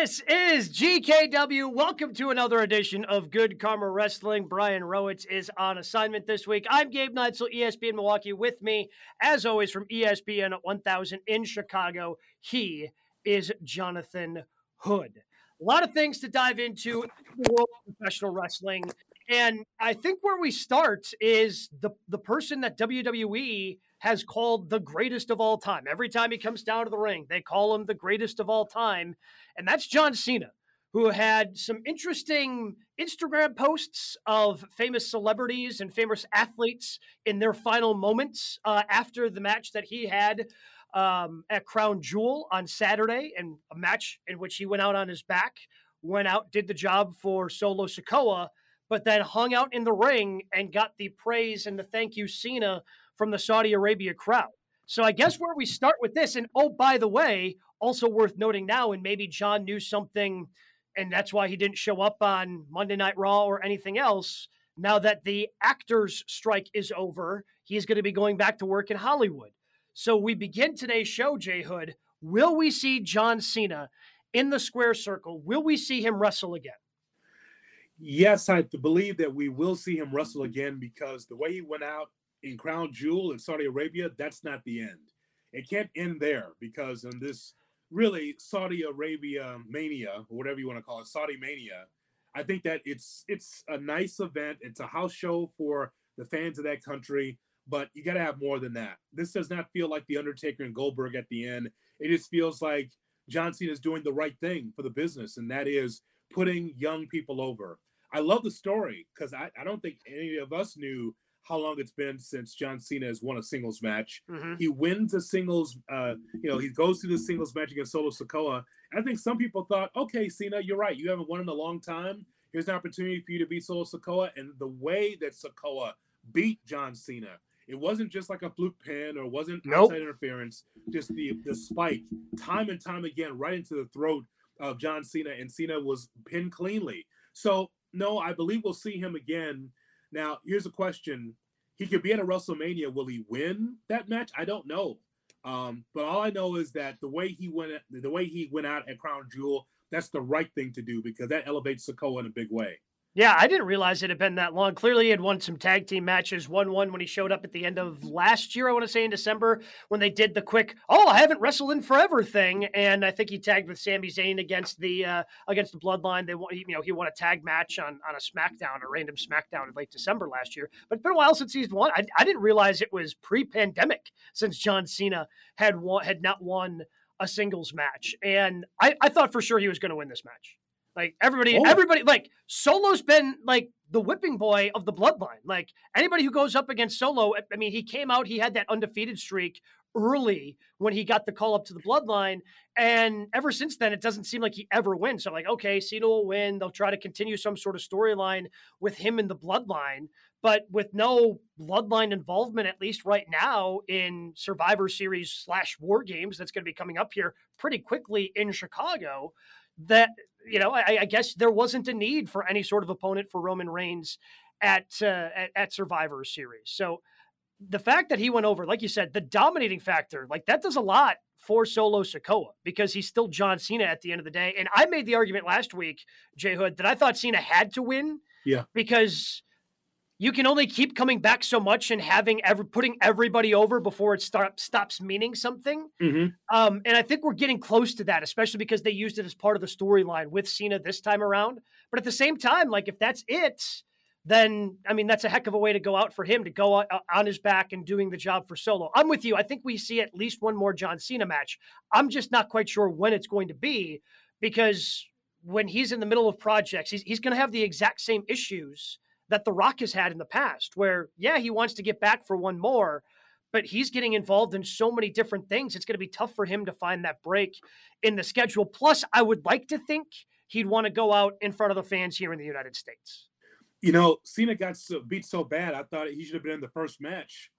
This is GKW. Welcome to another edition of Good Karma Wrestling. Brian Rowitz is on assignment this week. I'm Gabe Neitzel, ESPN Milwaukee. With me, as always, from ESPN at 1000 in Chicago, he is Jonathan Hood. A lot of things to dive into in the world of professional wrestling. And I think where we start is the, the person that WWE has called the greatest of all time. Every time he comes down to the ring, they call him the greatest of all time. And that's John Cena, who had some interesting Instagram posts of famous celebrities and famous athletes in their final moments uh, after the match that he had um, at Crown Jewel on Saturday, and a match in which he went out on his back, went out, did the job for Solo Sikoa, but then hung out in the ring and got the praise and the thank you Cena from the Saudi Arabia crowd. So I guess where we start with this, and oh, by the way, also worth noting now, and maybe John knew something, and that's why he didn't show up on Monday Night Raw or anything else. Now that the actors' strike is over, he's going to be going back to work in Hollywood. So we begin today's show, Jay Hood. Will we see John Cena in the square circle? Will we see him wrestle again? Yes, I believe that we will see him wrestle again because the way he went out in Crown Jewel in Saudi Arabia, that's not the end. It can't end there because in this really Saudi Arabia mania, or whatever you want to call it, Saudi mania, I think that it's it's a nice event. It's a house show for the fans of that country, but you got to have more than that. This does not feel like the Undertaker and Goldberg at the end. It just feels like John Cena is doing the right thing for the business, and that is putting young people over. I love the story because I, I don't think any of us knew how long it's been since John Cena has won a singles match. Mm-hmm. He wins a singles, uh, you know, he goes through the singles match against Solo Sikoa. I think some people thought, okay, Cena, you're right. You haven't won in a long time. Here's an opportunity for you to beat Solo Sikoa. And the way that Sikoa beat John Cena, it wasn't just like a fluke pin or wasn't nope. outside interference, just the, the spike time and time again right into the throat of John Cena. And Cena was pinned cleanly. So, no, I believe we'll see him again now, here's a question: He could be at a WrestleMania. Will he win that match? I don't know. Um, but all I know is that the way he went, the way he went out at Crown Jewel, that's the right thing to do because that elevates Sikoa in a big way. Yeah, I didn't realize it had been that long. Clearly, he had won some tag team matches. One one when he showed up at the end of last year, I want to say in December, when they did the quick "Oh, I haven't wrestled in forever" thing, and I think he tagged with Sami Zayn against the uh, against the Bloodline. They won, you know, he won a tag match on on a SmackDown, a random SmackDown in late December last year. But it's been a while since he's won. I, I didn't realize it was pre-pandemic since John Cena had won, had not won a singles match, and I, I thought for sure he was going to win this match. Like everybody, oh. everybody, like Solo's been like the whipping boy of the bloodline. Like anybody who goes up against Solo, I mean, he came out, he had that undefeated streak early when he got the call up to the bloodline. And ever since then, it doesn't seem like he ever wins. So, like, okay, Cena will win. They'll try to continue some sort of storyline with him in the bloodline. But with no bloodline involvement, at least right now in Survivor Series slash War Games, that's going to be coming up here pretty quickly in Chicago that you know I, I, guess there wasn't a need for any sort of opponent for Roman Reigns at, uh, at at Survivor Series. So the fact that he went over, like you said, the dominating factor, like that does a lot for Solo Sikoa because he's still John Cena at the end of the day. And I made the argument last week, Jay Hood, that I thought Cena had to win. Yeah. Because you can only keep coming back so much and having every putting everybody over before it start, stops meaning something. Mm-hmm. Um, and I think we're getting close to that, especially because they used it as part of the storyline with Cena this time around. But at the same time, like if that's it, then I mean that's a heck of a way to go out for him to go on, on his back and doing the job for Solo. I'm with you. I think we see at least one more John Cena match. I'm just not quite sure when it's going to be because when he's in the middle of projects, he's, he's going to have the exact same issues that The Rock has had in the past, where, yeah, he wants to get back for one more, but he's getting involved in so many different things. It's going to be tough for him to find that break in the schedule. Plus, I would like to think he'd want to go out in front of the fans here in the United States. You know, Cena got so, beat so bad, I thought he should have been in the first match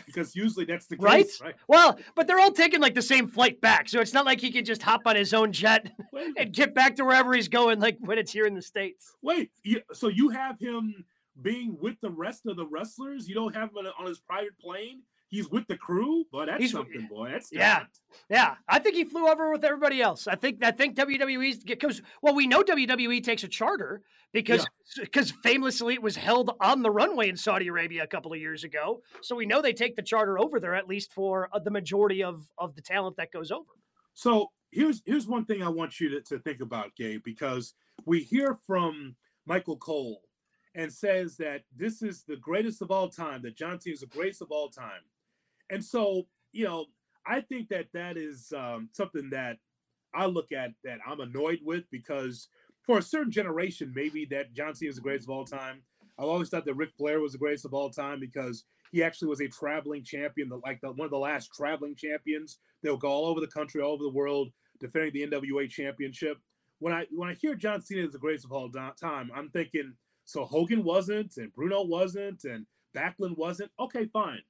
because usually that's the case, right? right? Well, but they're all taking like the same flight back, so it's not like he can just hop on his own jet and get back to wherever he's going, like when it's here in the states. Wait, so you have him being with the rest of the wrestlers? You don't have him on his private plane? He's with the crew, but that's He's- something, boy. That's Yeah. Yeah, I think he flew over with everybody else. I think I think WWE's because well, we know WWE takes a charter because because famously it was held on the runway in Saudi Arabia a couple of years ago. So we know they take the charter over there at least for uh, the majority of of the talent that goes over. So here's here's one thing I want you to, to think about, Gabe, because we hear from Michael Cole and says that this is the greatest of all time, that John Cena is the greatest of all time. And so, you know, I think that that is um, something that I look at that I'm annoyed with because for a certain generation, maybe that John Cena is the greatest of all time. I've always thought that Ric Flair was the greatest of all time because he actually was a traveling champion, like the, one of the last traveling champions. They'll go all over the country, all over the world, defending the NWA championship. When I when I hear John Cena is the greatest of all time, I'm thinking so Hogan wasn't, and Bruno wasn't, and Backlund wasn't. Okay, fine.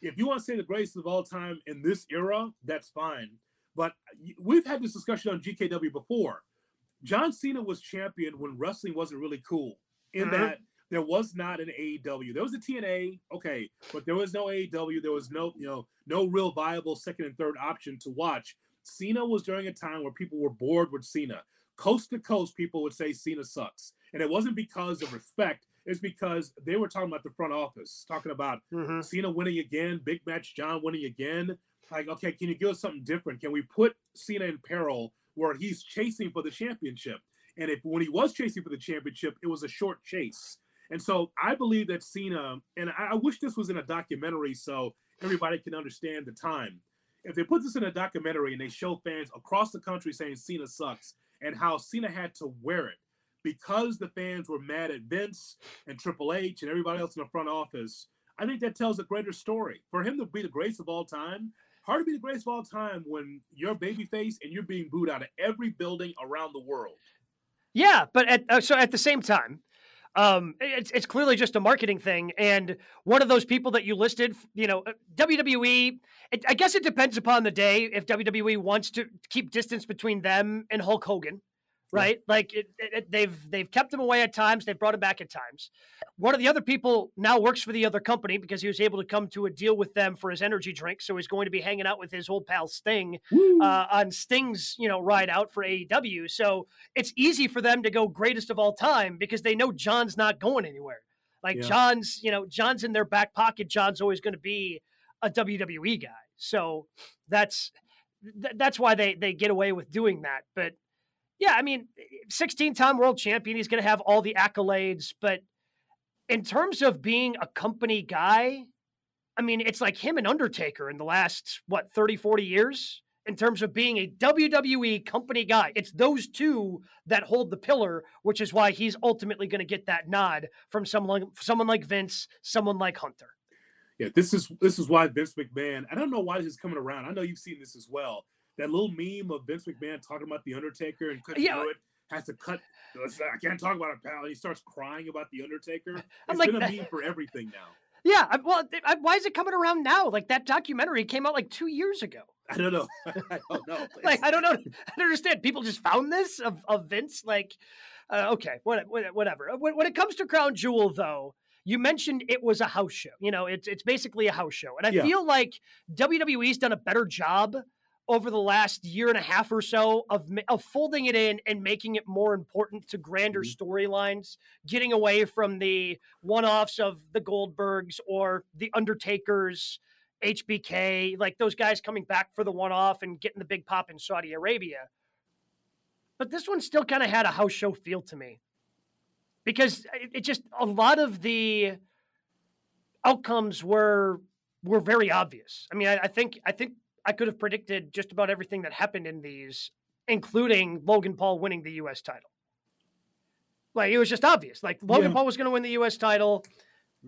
If you want to say the greatest of all time in this era, that's fine. But we've had this discussion on GKW before. John Cena was champion when wrestling wasn't really cool. In Mhm. that there was not an AEW. There was a TNA, okay, but there was no AEW. There was no, you know, no real viable second and third option to watch. Cena was during a time where people were bored with Cena. Coast to coast, people would say Cena sucks. And it wasn't because of respect, it's because they were talking about the front office, talking about Mm-hmm. Cena winning again, big match John winning again. Like, okay, can you give us something different? Can we put Cena in peril where he's chasing for the championship? And if when he was chasing for the championship, it was a short chase. And so I believe that Cena, and I, I wish this was in a documentary so everybody can understand the time. If they put this in a documentary and they show fans across the country saying Cena sucks and how Cena had to wear it because the fans were mad at Vince and Triple H and everybody else in the front office, I think that tells a greater story. For him to be the greatest of all time, hard to be the greatest of all time when you're babyface and you're being booed out of every building around the world. Yeah, but at, uh, so at the same time, um, it's it's clearly just a marketing thing. And one of those people that you listed, you know, uh, WWE. It, I guess it depends upon the day if WWE wants to keep distance between them and Hulk Hogan, Yeah. right? Like it, it, it- they've they've kept him away at times, they've brought him back at times. One of the other people now works for the other company because he was able to come to a deal with them for his energy drink. So he's going to be hanging out with his old pal Sting uh, on Sting's, you know, ride out for AEW. So it's easy for them to go greatest of all time because they know John's not going anywhere. Like Yeah. John's, you know, John's in their back pocket. John's always going to be a WWE guy. So that's that's why they they get away with doing that. But yeah, I mean, 16 time world champion, he's going to have all the accolades. But in terms of being a company guy, I mean, it's like him and Undertaker in the last, what, 30, 40 years in terms of being a WWE company guy. It's those two that hold the pillar, which is why he's ultimately going to get that nod from someone, someone like Vince, someone like Hunter. Yeah, this is this is why Vince McMahon. I don't know why this is coming around. I know you've seen this as well. That little meme of Vince McMahon talking about the Undertaker and couldn't Yeah. do it. Has to cut. I can't talk about it, pal. And he starts crying about the Undertaker. It's I'm like, been a meme for everything now. Yeah, I, well, I, why is it coming around now? Like that documentary came out like two years ago. I don't know. I don't know. Like I don't know. I don't understand. People just found this of, of Vince. Like, uh, okay, what, what- whatever. When, when it comes to Crown Jewel, though, you mentioned it was a house show. You know, it's it's basically a house show, and I Yeah. feel like WWE's done a better job over the last year and a half or so of of folding it in and making it more important to grander Mhm. storylines, getting away from the one-offs of the Goldbergs or the Undertakers. HBK, like those guys coming back for the one off and getting the big pop in Saudi Arabia. But this one still kind of had a house show feel to me because it, it just a lot of the outcomes were were very obvious. I mean, I, I think I think I could have predicted just about everything that happened in these, including Logan Paul winning the U.S. title. Like it was just obvious. Like Logan Yeah. Paul was going to win the U.S. title.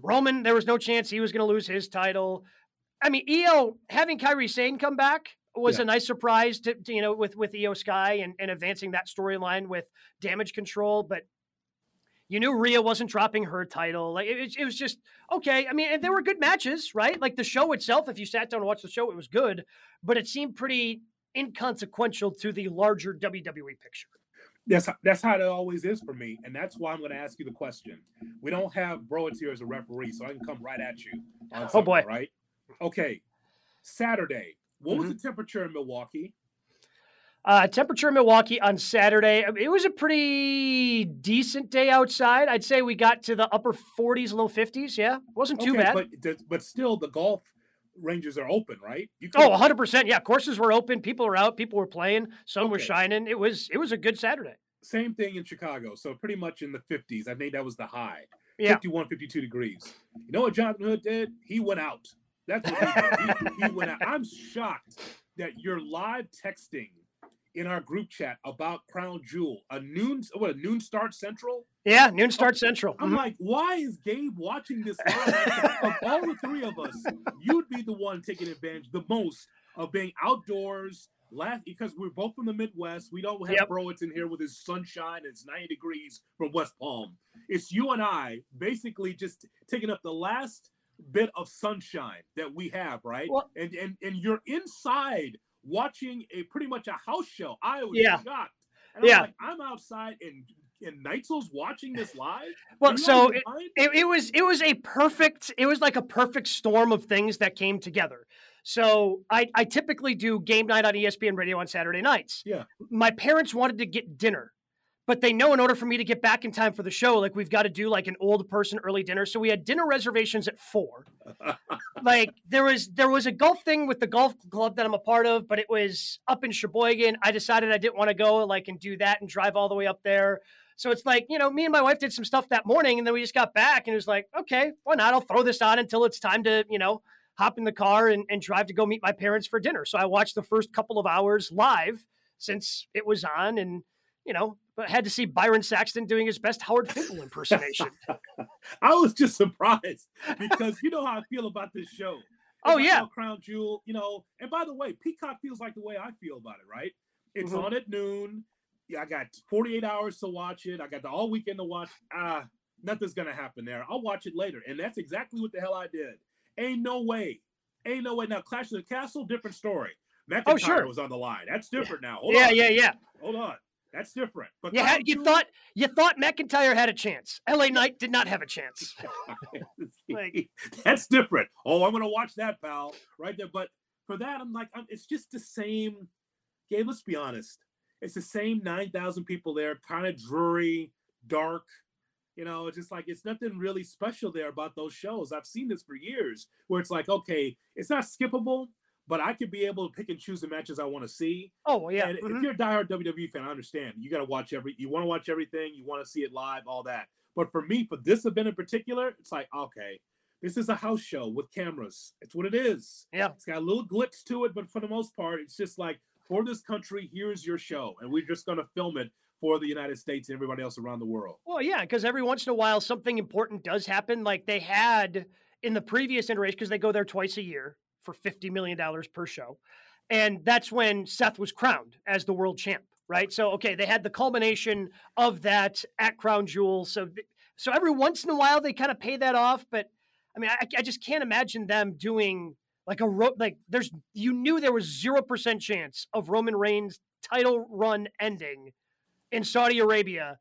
Roman, there was no chance he was going to lose his title. I mean, Iyo having Kairi Sane come back was Yeah. a nice surprise to, to, you know with with Iyo Sky and, and advancing that storyline with damage control. But you knew Rhea wasn't dropping her title. Like it, was- it was just okay. I mean, and there were good matches, right? Like the show itself. If you sat down and watched the show, it was good, but it seemed pretty inconsequential to the larger WWE picture. That's how, that's how it always is for me, and that's why I'm going to ask you the question. We don't have Browitz here as a referee, so I can come right at you. On Oh, boy. right? Okay, Saturday. What was Mhm. the temperature in Milwaukee? Uh, temperature in Milwaukee on Saturday. It was a pretty decent day outside. I'd say we got to the upper 40s, low 50s. Yeah, wasn't too okay, bad. but but still, the golf ranges are open, right? You Oh, couldn't- 100%. Yeah, courses were open, people were out, people were playing, sun was shining. It was it was a good Saturday. Same thing in Chicago. So pretty much in the 50s. I think that was the high. Yeah. 51, 52 degrees. You know what Jonathan Hood did? He went out. That's what he did. He, he went out. I'm shocked that you're live texting in our group chat about Crown Jewel. A noon, what a noon start central. Yeah, noon start central. I'm Mhm. like, why is Gabe watching this of all the three of us, you'd be the one taking advantage the most of being outdoors. Last because we're both from the Midwest. We don't have Yep. Browitz in here with his sunshine. It's 90 degrees from West Palm. It's you and I basically just taking up the last bit of sunshine that we have, right? Well- and and and you're inside watching a pretty much a house show. I was Yeah. shocked. And I'm Yeah. like, I'm outside and and Neitzel's watching this live. Well, so it, it, it was it was a perfect it was like a perfect storm of things that came together. So I, I typically do game night on ESPN radio on Saturday nights. Yeah. My parents wanted to get dinner, but they know in order for me to get back in time for the show, like we've got to do like an old person early dinner. So we had dinner reservations at four. like there was there was a golf thing with the golf club that I'm a part of, but it was up in Sheboygan. I decided I didn't want to go like and do that and drive all the way up there. So it's like, you know, me and my wife did some stuff that morning and then we just got back and it was like, okay, why not? I'll throw this on until it's time to, you know, hop in the car and, and drive to go meet my parents for dinner. So I watched the first couple of hours live since it was on and, you know, had to see Byron Saxton doing his best Howard Finkel impersonation. I was just surprised because you know how I feel about this show. Oh, yeah. Crown Jewel, you know. And by the way, Peacock feels like the way I feel about it, right? It's Mhm. on at noon. Yeah, I got 48 hours to watch it. I got the all weekend to watch. Ah, nothing's gonna happen there. I'll watch it later, and that's exactly what the hell I did. Ain't no way. Ain't no way. Now, Clash of the Castle, different story. McIntyre Oh, sure. was on the line. That's different now. Hold yeah, on. yeah, yeah. Hold on. That's different. But You had you Jewel- thought you thought McIntyre had a chance. LA Knight did not have a chance. Like- That's different. Oh, I'm gonna watch that, pal, right there. But for that, I'm like, I'm, it's just the same. Gabe, let's be honest. It's the same nine thousand people there, kind of dreary, dark. You know, it's just like it's nothing really special there about those shows. I've seen this for years, where it's like, okay, it's not skippable, but I could be able to pick and choose the matches I want to see. Oh yeah. And mhm. if you're a diehard WWE fan, I understand. You got to watch every. You want to watch everything. You want to see it live, all that. But for me, for this event in particular, it's like okay, this is a house show with cameras. It's what it is. Yeah. It's got a little glitz to it, but for the most part, it's just like for this country, here's your show, and we're just gonna film it for the United States and everybody else around the world. Well, yeah, because every once in a while something important does happen. Like they had in the previous iteration, because they go there twice a year for fifty million dollars per show, and that's when Seth was crowned as the world champ. Right. So okay, they had the culmination of that at Crown Jewel. So so every once in a while they kind of pay that off, but I mean, I, I just can't imagine them doing like a ro- like there's you knew there was zero percent chance of Roman Reigns title run ending in Saudi Arabia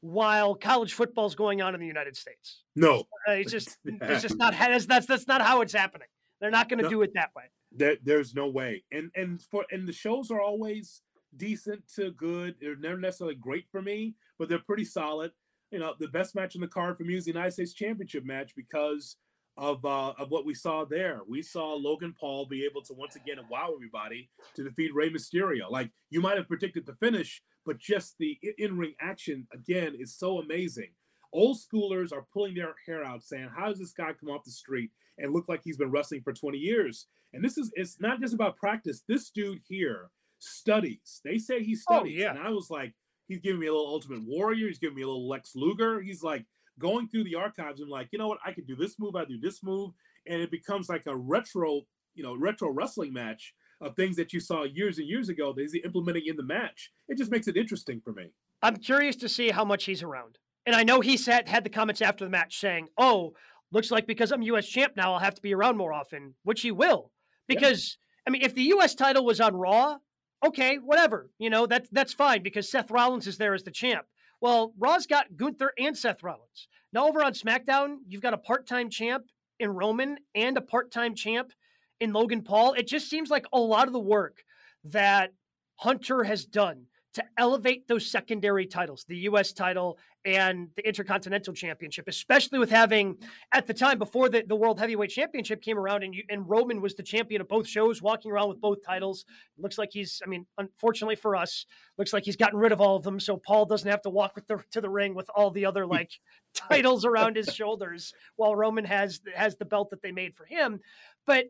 while college football's going on in the United States. No, Uh, it's just it's just not that's that's that's not how it's happening. They're not going to No. do it that way. there, there's no way. And and for and the shows are always decent to good. They're never necessarily great for me, but they're pretty solid. You know, the best match in the card for me is the United States Championship match because of uh, of what we saw there. We saw Logan Paul be able to once again wow everybody to defeat Rey Mysterio. Like you might have predicted the finish, but just the in ring action again is so amazing. Old schoolers are pulling their hair out, saying, "How does this guy come off the street and look like he's been wrestling for 20 years?" And this is it's not just about practice. This dude here studies. They say he Oh, studies. yeah. And I was like, he's giving me a little Ultimate Warrior. He's giving me a little Lex Luger. He's like going through the archives and like, you know what? I could do this move. I do this move, and it becomes like a retro, you know, retro wrestling match of things that you saw years and years ago that he's implementing in the match. It just makes it interesting for me. I'm curious to see how much he's around. And I know he said had the comments after the match saying, "Oh, looks like because I'm U.S. champ now, I'll have to be around more often," which he will. Yeah. Because I mean, if the U.S. title was on Raw, okay, whatever, you know that's that's fine because Seth Rollins is there as the champ. Well, Raw's got Gunther and Seth Rollins. Now over on SmackDown, you've got a part-time champ in Roman and a part-time champ in Logan Paul. It just seems like a lot of the work that Hunter has done to elevate those secondary titles, the U.S. title and the Intercontinental Championship, especially with having at the time before the, the World Heavyweight Championship came around and you, and Roman was the champion of both shows, walking around with both titles. Looks like he's, I mean, unfortunately for us, looks like he's gotten rid of all of them, so Paul doesn't have to walk with the, to the ring with all the other like titles around his shoulders, while Roman has has the belt that they made for him. But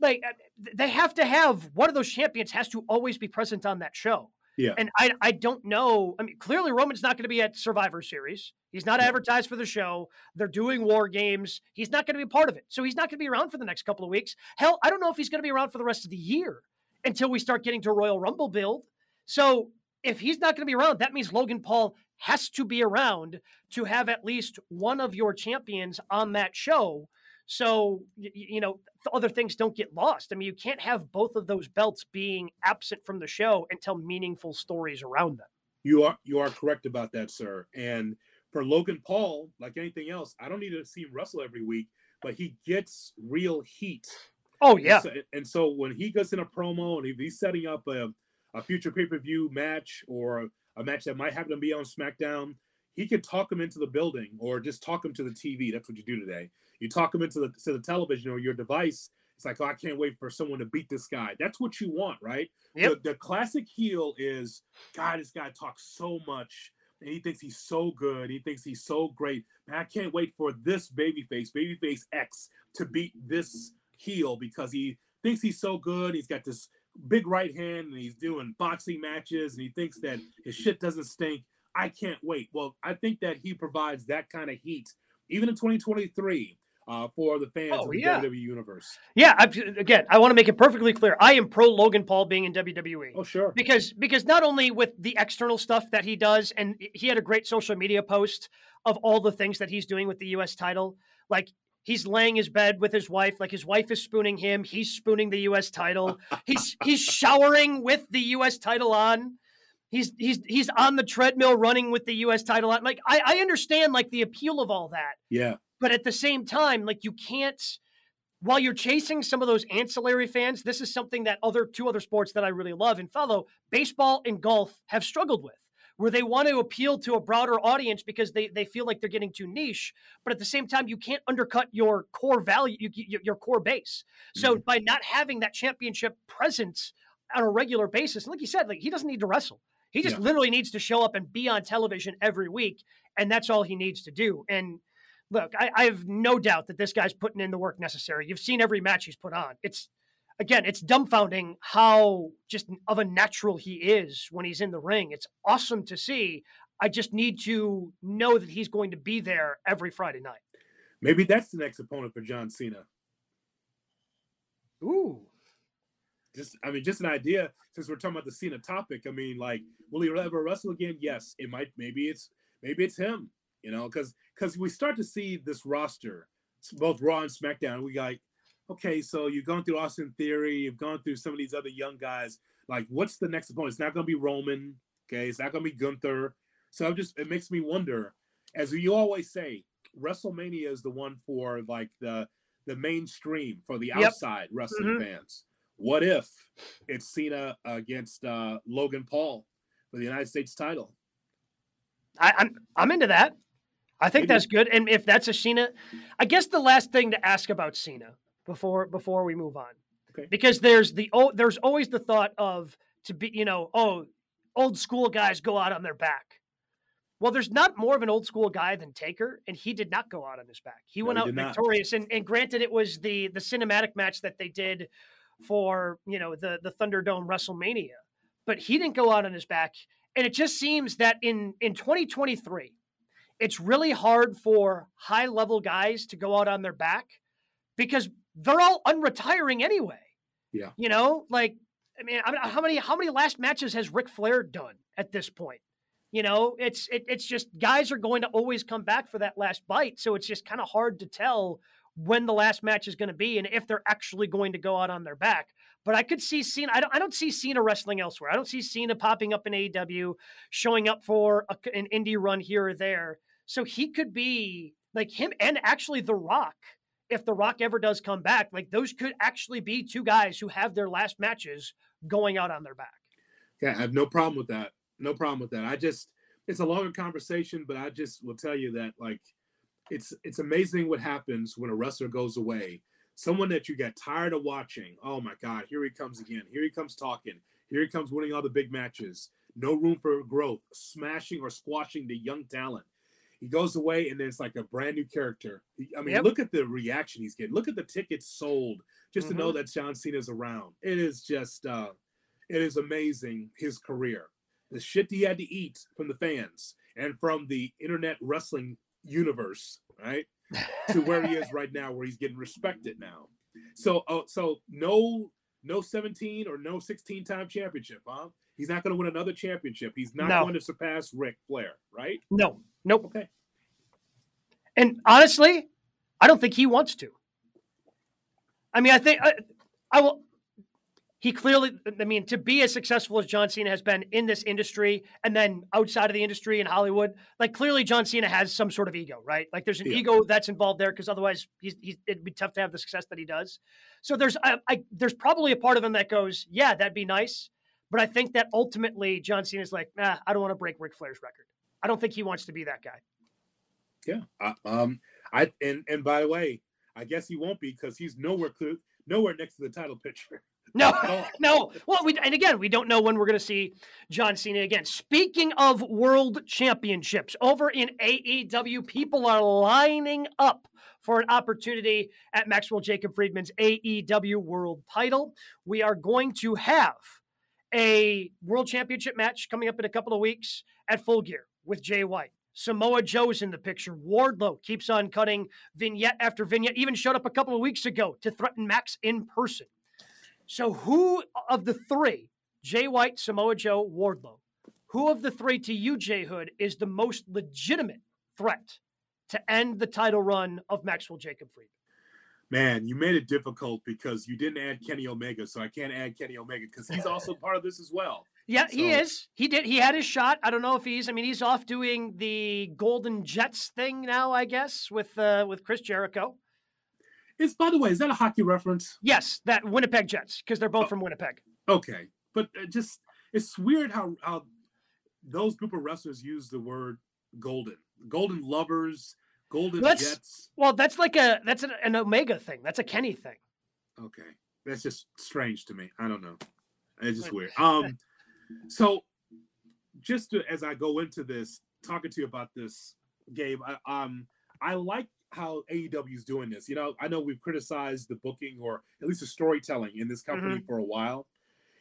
like uh, they have to have one of those champions has to always be present on that show yeah. And I I don't know. I mean, clearly Roman's not going to be at Survivor Series. He's not advertised for the show. They're doing war games. He's not going to be a part of it. So he's not going to be around for the next couple of weeks. Hell, I don't know if he's going to be around for the rest of the year until we start getting to Royal Rumble build. So if he's not going to be around, that means Logan Paul has to be around to have at least one of your champions on that show so, you know, other things don't get lost. I mean, you can't have both of those belts being absent from the show and tell meaningful stories around them. You are you are correct about that, sir. And for Logan Paul, like anything else, I don't need to see him wrestle every week, but he gets real heat. Oh yeah. And so, and so when he goes in a promo and if he's setting up a, a future pay per view match or a match that might happen to be on SmackDown, he can talk him into the building or just talk him to the TV. That's what you do today. You talk them into the to the television or your device. It's like, oh, I can't wait for someone to beat this guy. That's what you want, right? Yep. The, the classic heel is, God, this guy talks so much and he thinks he's so good. He thinks he's so great. And I can't wait for this babyface, babyface X, to beat this heel because he thinks he's so good. He's got this big right hand and he's doing boxing matches and he thinks that his shit doesn't stink. I can't wait. Well, I think that he provides that kind of heat even in 2023 uh, for the fans oh, of the yeah. WWE universe. Yeah, I, again, I want to make it perfectly clear. I am pro Logan Paul being in WWE. Oh, sure. Because because not only with the external stuff that he does, and he had a great social media post of all the things that he's doing with the U.S. title, like. He's laying his bed with his wife, like his wife is spooning him. He's spooning the U.S. title. he's he's showering with the U.S. title on. He's he's he's on the treadmill running with the U.S. title. Like I, I understand like the appeal of all that. Yeah. But at the same time, like you can't while you're chasing some of those ancillary fans, this is something that other two other sports that I really love and follow, baseball and golf have struggled with, where they want to appeal to a broader audience because they they feel like they're getting too niche, but at the same time you can't undercut your core value, you, your core base. So mm-hmm. by not having that championship presence on a regular basis, like you said, like he doesn't need to wrestle. He just yeah. literally needs to show up and be on television every week, and that's all he needs to do. And look, I, I, have no doubt that this guy's putting in the work necessary. You've seen every match he's put on. It's again, it's dumbfounding how just of a natural he is when he's in the ring. It's awesome to see. I just need to know that he's going to be there every Friday night. Maybe that's the next opponent for John Cena. Ooh. Just, I mean, just an idea. Since we're talking about the Cena topic, I mean, like, will he ever wrestle again? Yes, it might. Maybe it's maybe it's him. You know, because because we start to see this roster, both Raw and SmackDown. We got okay, so you've gone through Austin Theory, you've gone through some of these other young guys. Like, what's the next opponent? It's not going to be Roman. Okay, it's not going to be Gunther. So I'm just it makes me wonder, as you always say, WrestleMania is the one for like the the mainstream for the yep. outside wrestling mm-hmm. fans. What if it's Cena against uh, Logan Paul for the United States title? I, I'm I'm into that. I think Maybe. that's good. And if that's a Cena, I guess the last thing to ask about Cena before before we move on, okay. because there's the oh, there's always the thought of to be you know oh old school guys go out on their back. Well, there's not more of an old school guy than Taker, and he did not go out on his back. He no, went out victorious, and, and granted, it was the the cinematic match that they did for you know the the Thunderdome WrestleMania, but he didn't go out on his back. And it just seems that in in 2023, it's really hard for high level guys to go out on their back because they're all unretiring anyway. Yeah. You know, like I mean, I mean how many how many last matches has Ric Flair done at this point? You know, it's it, it's just guys are going to always come back for that last bite, so it's just kind of hard to tell when the last match is going to be and if they're actually going to go out on their back. But I could see Cena. I don't. I don't see Cena wrestling elsewhere. I don't see Cena popping up in AEW, showing up for a, an indie run here or there. So he could be like him and actually The Rock if The Rock ever does come back, like those could actually be two guys who have their last matches going out on their back. Yeah, I have no problem with that. No problem with that. I just it's a longer conversation, but I just will tell you that like it's it's amazing what happens when a wrestler goes away. Someone that you get tired of watching. Oh my God, here he comes again. Here he comes talking. Here he comes winning all the big matches. No room for growth, smashing or squashing the young talent. He goes away and then it's like a brand new character. I mean, yep. look at the reaction he's getting. Look at the tickets sold just mm-hmm. to know mm-hmm. that John Cena's around. It is just uh it is amazing his career. The shit he had to eat from the fans and from the internet wrestling universe, right? to where he is right now, where he's getting respected now. So, uh, so no, no 17 or no 16 time championship, huh? He's not going to win another championship. He's not no. going to surpass Ric Flair, right? No, nope. Okay. And honestly, I don't think he wants to. I mean, I think I, I will he clearly, I mean, to be as successful as John Cena has been in this industry and then outside of the industry in Hollywood, like clearly John Cena has some sort of ego, right? Like there's an yeah. ego that's involved there because otherwise he's, he's, it'd be tough to have the success that he does. So there's, I, I, there's probably a part of him that goes, yeah, that'd be nice. But I think that ultimately John Cena's like, nah, I don't want to break Ric Flair's record. I don't think he wants to be that guy. Yeah. Uh, um, I, and, and by the way, I guess he won't be because he's nowhere, nowhere next to the title picture. No, no. Well, we, and again, we don't know when we're going to see John Cena again. Speaking of world championships, over in AEW, people are lining up for an opportunity at Maxwell Jacob Friedman's AEW world title. We are going to have a world championship match coming up in a couple of weeks at Full Gear with Jay White. Samoa Joe's in the picture. Wardlow keeps on cutting vignette after vignette, even showed up a couple of weeks ago to threaten Max in person. So, who of the three, Jay White, Samoa Joe, Wardlow, who of the three to you, Jay Hood, is the most legitimate threat to end the title run of Maxwell Jacob Friedman? Man, you made it difficult because you didn't add Kenny Omega, so I can't add Kenny Omega because he's also part of this as well. Yeah, so. he is. He did. He had his shot. I don't know if he's. I mean, he's off doing the Golden Jets thing now. I guess with uh, with Chris Jericho. Is by the way, is that a hockey reference? Yes, that Winnipeg Jets because they're both oh, from Winnipeg. Okay, but uh, just it's weird how how those group of wrestlers use the word golden, golden lovers, golden well, Jets. Well, that's like a that's an, an Omega thing. That's a Kenny thing. Okay, that's just strange to me. I don't know. It's just weird. Um, so just to, as I go into this, talking to you about this, Gabe, I, um, I like how AEW is doing this. You know, I know we've criticized the booking or at least the storytelling in this company mm-hmm. for a while.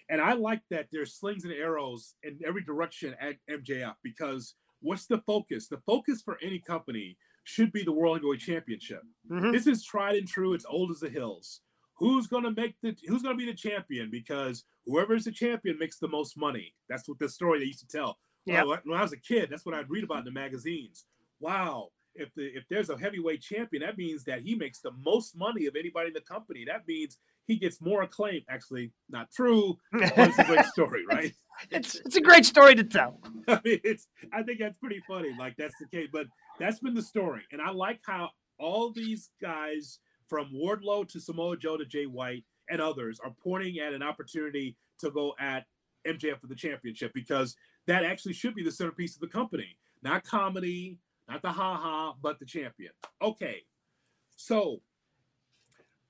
And I like that there's slings and arrows in every direction at MJF because what's the focus? The focus for any company should be the World Heavyweight Championship. Mm-hmm. This is tried and true. It's old as the hills. Who's gonna make the who's gonna be the champion? Because whoever is the champion makes the most money. That's what the story they used to tell. Yeah. When I was a kid, that's what I'd read about in the magazines. Wow, if the if there's a heavyweight champion, that means that he makes the most money of anybody in the company. That means he gets more acclaim. Actually, not true, it's a great story, right? it's it's a great story to tell. I mean, it's I think that's pretty funny. Like that's the case, but that's been the story, and I like how all these guys from Wardlow to Samoa Joe to Jay White and others are pointing at an opportunity to go at MJF for the championship because that actually should be the centerpiece of the company, not comedy, not the ha ha, but the champion. Okay, so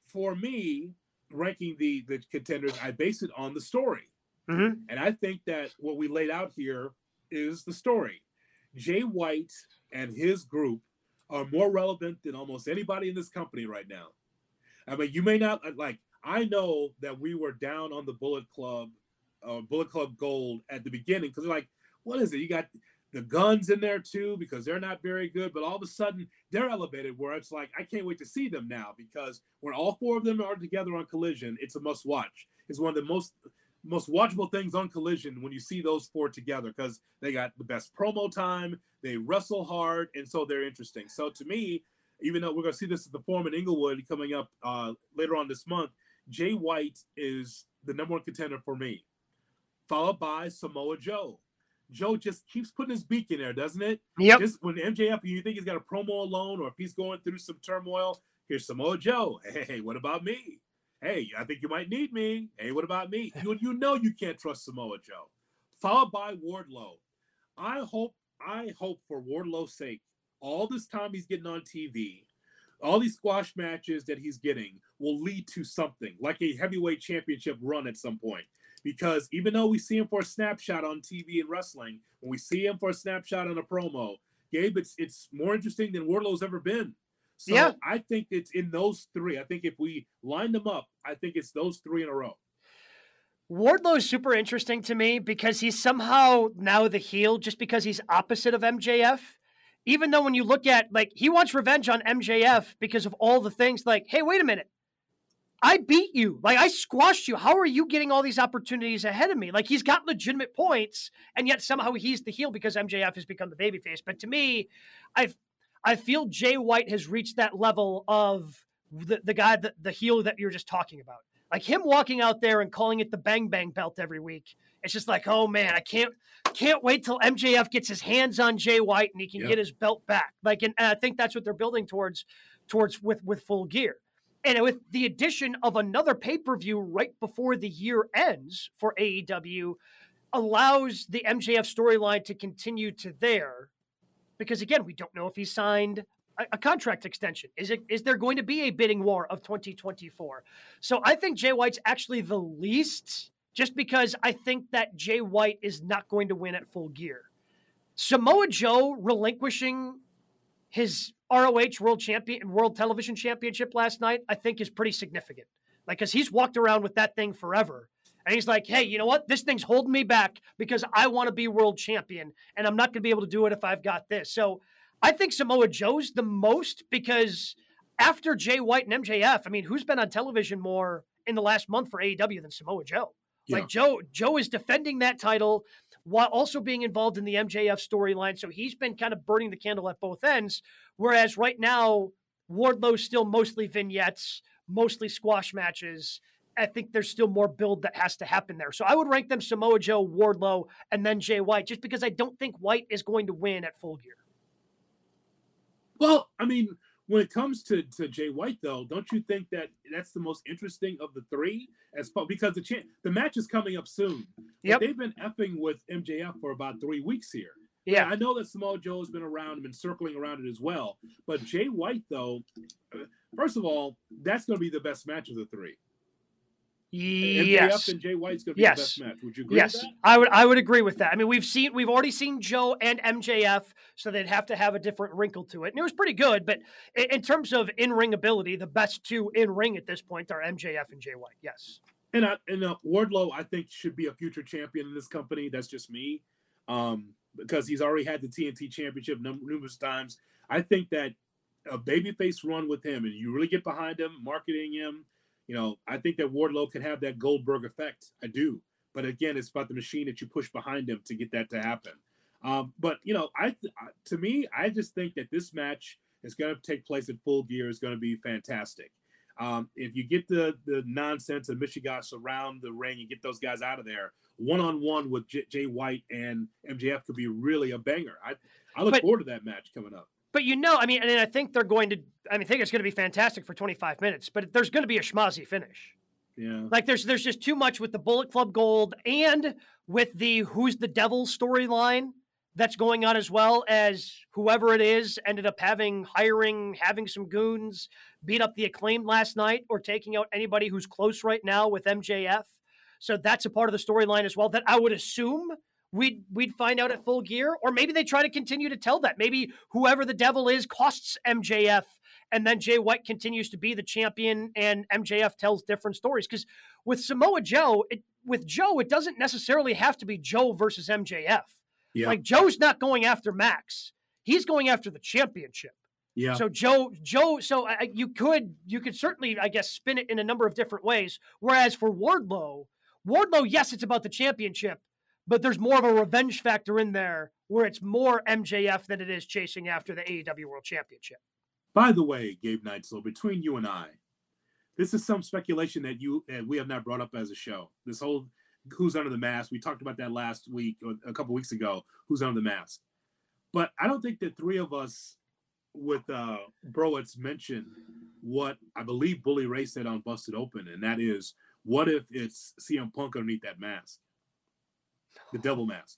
for me, ranking the the contenders, I base it on the story, mm-hmm. and I think that what we laid out here is the story. Jay White and his group are more relevant than almost anybody in this company right now. I mean, you may not like. I know that we were down on the Bullet Club, uh, Bullet Club Gold at the beginning because like, what is it? You got the guns in there too because they're not very good but all of a sudden they're elevated where it's like i can't wait to see them now because when all four of them are together on collision it's a must watch it's one of the most most watchable things on collision when you see those four together because they got the best promo time they wrestle hard and so they're interesting. So to me even though we're going to see this at the forum in inglewood coming up uh, later on this month jay white is the number one contender for me followed by samoa joe Joe just keeps putting his beak in there, doesn't it? Yep. Just when MJF, you think he's got a promo alone, or if he's going through some turmoil, Here's Samoa Joe. Hey, what about me? Hey, I think you might need me. Hey, what about me? You, you know you can't trust Samoa Joe. Followed by Wardlow. I hope, I hope for Wardlow's sake, all this time he's getting on TV, all these squash matches that he's getting will lead to something like a heavyweight championship run at some point. Because even though we see him for a snapshot on TV and wrestling, when we see him for a snapshot on a promo, Gabe, it's it's more interesting than Wardlow's ever been. So yeah. I think it's in those three. I think if we line them up, I think it's those three in a row. Wardlow is super interesting to me because he's somehow now the heel just because he's opposite of MJF. Even though when you look at like he wants revenge on MJF because of all the things like, hey, wait a minute. I beat you. Like I squashed you. How are you getting all these opportunities ahead of me? Like he's got legitimate points, and yet somehow he's the heel because MJF has become the babyface. But to me, I I feel Jay White has reached that level of the, the guy, the, the heel that you're just talking about. Like him walking out there and calling it the bang bang belt every week. It's just like, oh man, I can't can't wait till MJF gets his hands on Jay White and he can yep. get his belt back. Like, and, and I think that's what they're building towards towards with with full gear. And with the addition of another pay per view right before the year ends for AEW, allows the MJF storyline to continue to there. Because again, we don't know if he signed a, a, contract extension. Is it is there going to be a bidding war of 2024? So I think Jay White's actually the least, just because I think that Jay White is not going to win at full gear. Samoa Joe relinquishing his ROH World Champion World Television Championship last night, I think is pretty significant. Like, because he's walked around with that thing forever. And he's like, hey, you know what? This thing's holding me back because I want to be world champion, and I'm not going to be able to do it if I've got this. So I think Samoa Joe's the most because after Jay White and MJF, I mean, who's been on television more in the last month for AEW than Samoa Joe? Yeah. Like Joe, Joe is defending that title while also being involved in the MJF storyline. So he's been kind of burning the candle at both ends. Whereas right now, Wardlow's still mostly vignettes, mostly squash matches. I think there's still more build that has to happen there. So I would rank them Samoa Joe, Wardlow, and then Jay White, just because I don't think White is going to win at full gear. Well, I mean, when it comes to, to Jay White, though, don't you think that that's the most interesting of the three? As far because the cha- the match is coming up soon. Yep. They've been effing with MJF for about three weeks here. Yeah, I know that Samoa Joe has been around and been circling around it as well. But Jay White, though, uh, first of all, that's going to be the best match of the three. Yes. MJF and Jay White's going to be yes. the best match. Would you agree yes. I would I would agree with that. I mean, we've seen we've already seen Joe and MJF, so they'd have to have a different wrinkle to it. And it was pretty good, but in, in terms of in-ring ability, the best two in ring at this point are MJF and Jay White. Yes. And I, and uh, Wardlow, I think should be a future champion in this company. That's just me. Um, because he's already had the TNT championship numerous times. I think that a babyface run with him and you really get behind him, marketing him, you know, I think that Wardlow can have that Goldberg effect. I do. But again, it's about the machine that you push behind him to get that to happen. Um, but you know, I to me, I just think that this match is going to take place in full gear is going to be fantastic. Um, if you get the the nonsense of Michigas around the ring and get those guys out of there, one on one with J- Jay White and MJF could be really a banger. I I look but, forward to that match coming up. But you know, I mean, and I think they're going to. I mean, I think it's going to be fantastic for 25 minutes. But there's going to be a schmozzy finish. Yeah. Like there's there's just too much with the Bullet Club Gold and with the Who's the Devil storyline that's going on as well as whoever it is ended up having hiring having some goons beat up the acclaimed last night or taking out anybody who's close right now with MJF. So that's a part of the storyline as well that I would assume we'd we'd find out at full gear or maybe they try to continue to tell that maybe whoever the devil is costs mjf and then jay white continues to be the champion and mjf tells different stories because with samoa joe it, with joe it doesn't necessarily have to be joe versus mjf yeah. like joe's not going after max he's going after the championship yeah. So Joe, Joe, so I, you could you could certainly I guess spin it in a number of different ways. Whereas for Wardlow, Wardlow, yes, it's about the championship, but there's more of a revenge factor in there where it's more MJF than it is chasing after the AEW World Championship. By the way, Gabe Neitzel, between you and I, this is some speculation that you and we have not brought up as a show. This whole who's under the mask. We talked about that last week or a couple weeks ago. Who's under the mask? But I don't think that three of us with uh Browitz mentioned what I believe Bully Ray said on Busted Open, and that is, what if it's CM Punk underneath that mask, the devil mask?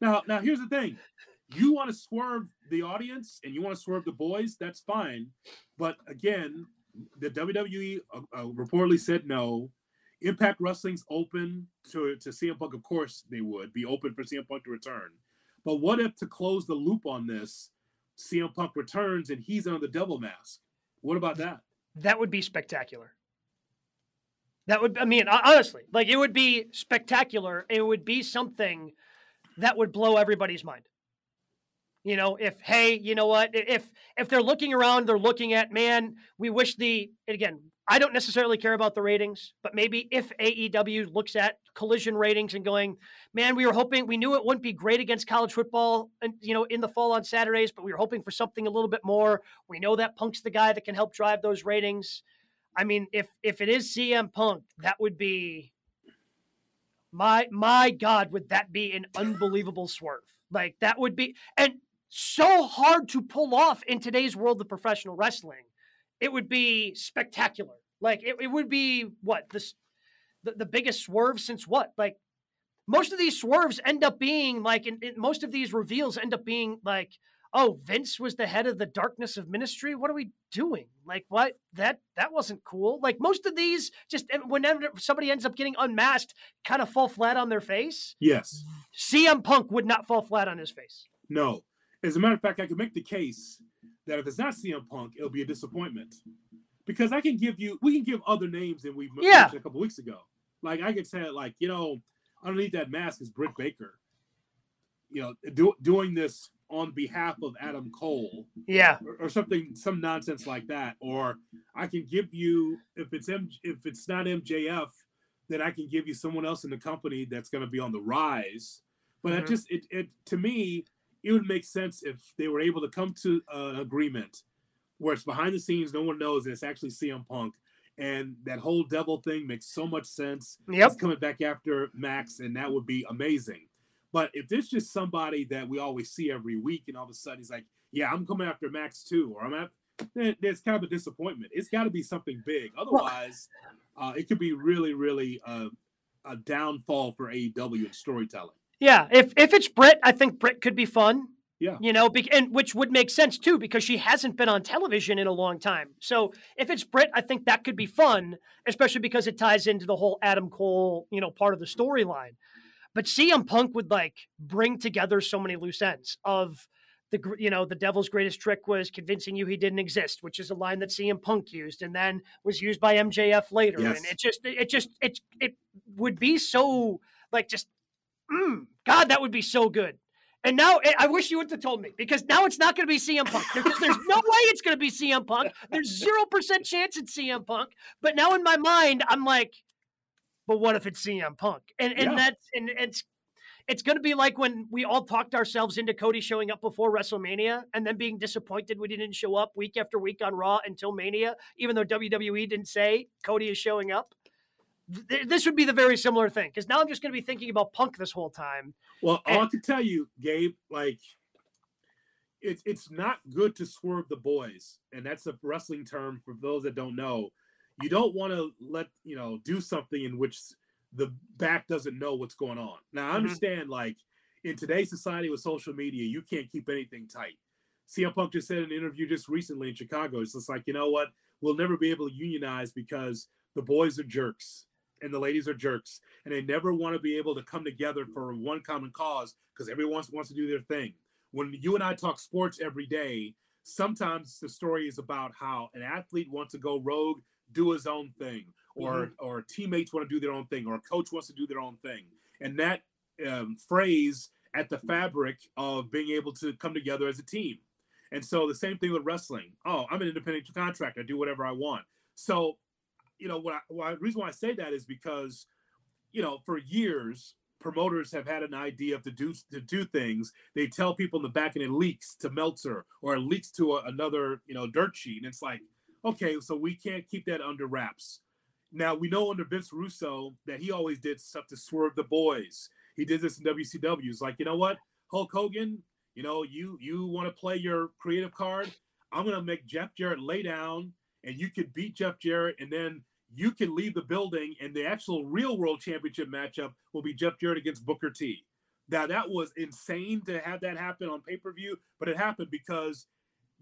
Now, now here's the thing: you want to swerve the audience and you want to swerve the boys, that's fine. But again, the WWE uh, uh, reportedly said no. Impact Wrestling's open to to CM Punk. Of course, they would be open for CM Punk to return. But what if to close the loop on this, CM Punk returns and he's under the devil mask? What about that? That would be spectacular. That would, I mean, honestly, like it would be spectacular. It would be something that would blow everybody's mind. You know, if hey, you know what? If if they're looking around, they're looking at man. We wish the again. I don't necessarily care about the ratings, but maybe if AEW looks at collision ratings and going, man, we were hoping we knew it wouldn't be great against college football, and you know, in the fall on Saturdays, but we were hoping for something a little bit more. We know that Punk's the guy that can help drive those ratings. I mean, if if it is CM Punk, that would be my my God, would that be an unbelievable swerve? Like that would be and so hard to pull off in today's world of professional wrestling. It would be spectacular. Like it, it would be what this the, the biggest swerve since what? Like most of these swerves end up being like in, in, most of these reveals end up being like oh vince was the head of the darkness of ministry? What are we doing? Like what? That that wasn't cool. Like most of these just whenever somebody ends up getting unmasked kind of fall flat on their face? Yes. Cm punk would not fall flat on his face. No. As a matter of fact i could make the case that if it's not cm punk it'll be a disappointment. Because i can give you we can give other names than we yeah. mentioned a couple weeks ago. Like i could say like you know underneath that mask is britt baker. You know do, doing this on behalf of Adam Cole. Yeah. Or, or, something, some nonsense like that. Or I can give you if it's M if it's not MJF, then I can give you someone else in the company that's going to be on the rise. But mm-hmm. it just it, it to me it would make sense if they were able to come to an agreement where it's behind the scenes, no one knows, and it's actually CM Punk. And that whole devil thing makes so much sense. Yep. He's coming back after Max, and that would be amazing. But if there's just somebody that we always see every week, and all of a sudden he's like, "Yeah, I'm coming after Max too," or I'm at, then there's kind of a disappointment. It's got to be something big. Otherwise, uh, it could be really, really uh, a downfall for AEW and storytelling. Yeah, if if it's Britt, I think Britt could be fun. Yeah, you know, and which would make sense too because she hasn't been on television in a long time. So if it's Britt, I think that could be fun, especially because it ties into the whole Adam Cole, you know, part of the storyline. But CM Punk would like bring together so many loose ends of the you know the devil's greatest trick was convincing you he didn't exist, which is a line that CM Punk used and then was used by MJF later. Yes. And it just it just it it would be so like just mm, God, that would be so good. And now I wish you would have told me because now it's not going to be CM Punk. Because there's no way it's going to be CM Punk. There's zero percent chance it's CM Punk. But now in my mind, I'm like, but what if it's CM Punk? And and yeah. that's and it's it's going to be like when we all talked ourselves into Cody showing up before WrestleMania and then being disappointed we didn't show up week after week on Raw until Mania, even though WWE didn't say Cody is showing up. This would be the very similar thing because now I'm just going to be thinking about Punk this whole time. Well, and- all I can tell you, Gabe, like it's it's not good to swerve the boys, and that's a wrestling term for those that don't know you don't want to let you know do something in which the back doesn't know what's going on. Now I mm-hmm. understand mm-hmm. like in today's society with social media, you can't keep anything tight. CM Punk just said in an interview just recently in Chicago, it's just like, you know what? We'll never be able to unionize because the boys are jerks and the ladies are jerks and they never want to be able to come together for one common cause because everyone wants to do their thing. When you and I talk sports every day, sometimes the story is about how an athlete wants to go rogue do his own thing, or mm-hmm. or teammates want to do their own thing, or a coach wants to do their own thing, and that um, phrase at the fabric of being able to come together as a team. And so the same thing with wrestling. Oh, I'm an independent contractor. I do whatever I want. So, you know, what I, why, the reason why I say that is because, you know, for years, promoters have had an idea of to do to do things. They tell people in the back and it leaks to Meltzer or it leaks to a, another, you know, dirt sheet. And it's like, okay, so we can't keep that under wraps. Now we know under Vince Russo that he always did stuff to swerve the boys. He did this in WCW. It's like, you know what? Hulk Hogan, you know, you you want to play your creative card. I'm gonna make Jeff Jarrett lay down, and you could beat Jeff Jarrett, and then you can leave the building, and the actual real world championship matchup will be Jeff Jarrett against Booker T. Now that was insane to have that happen on pay per view, but it happened because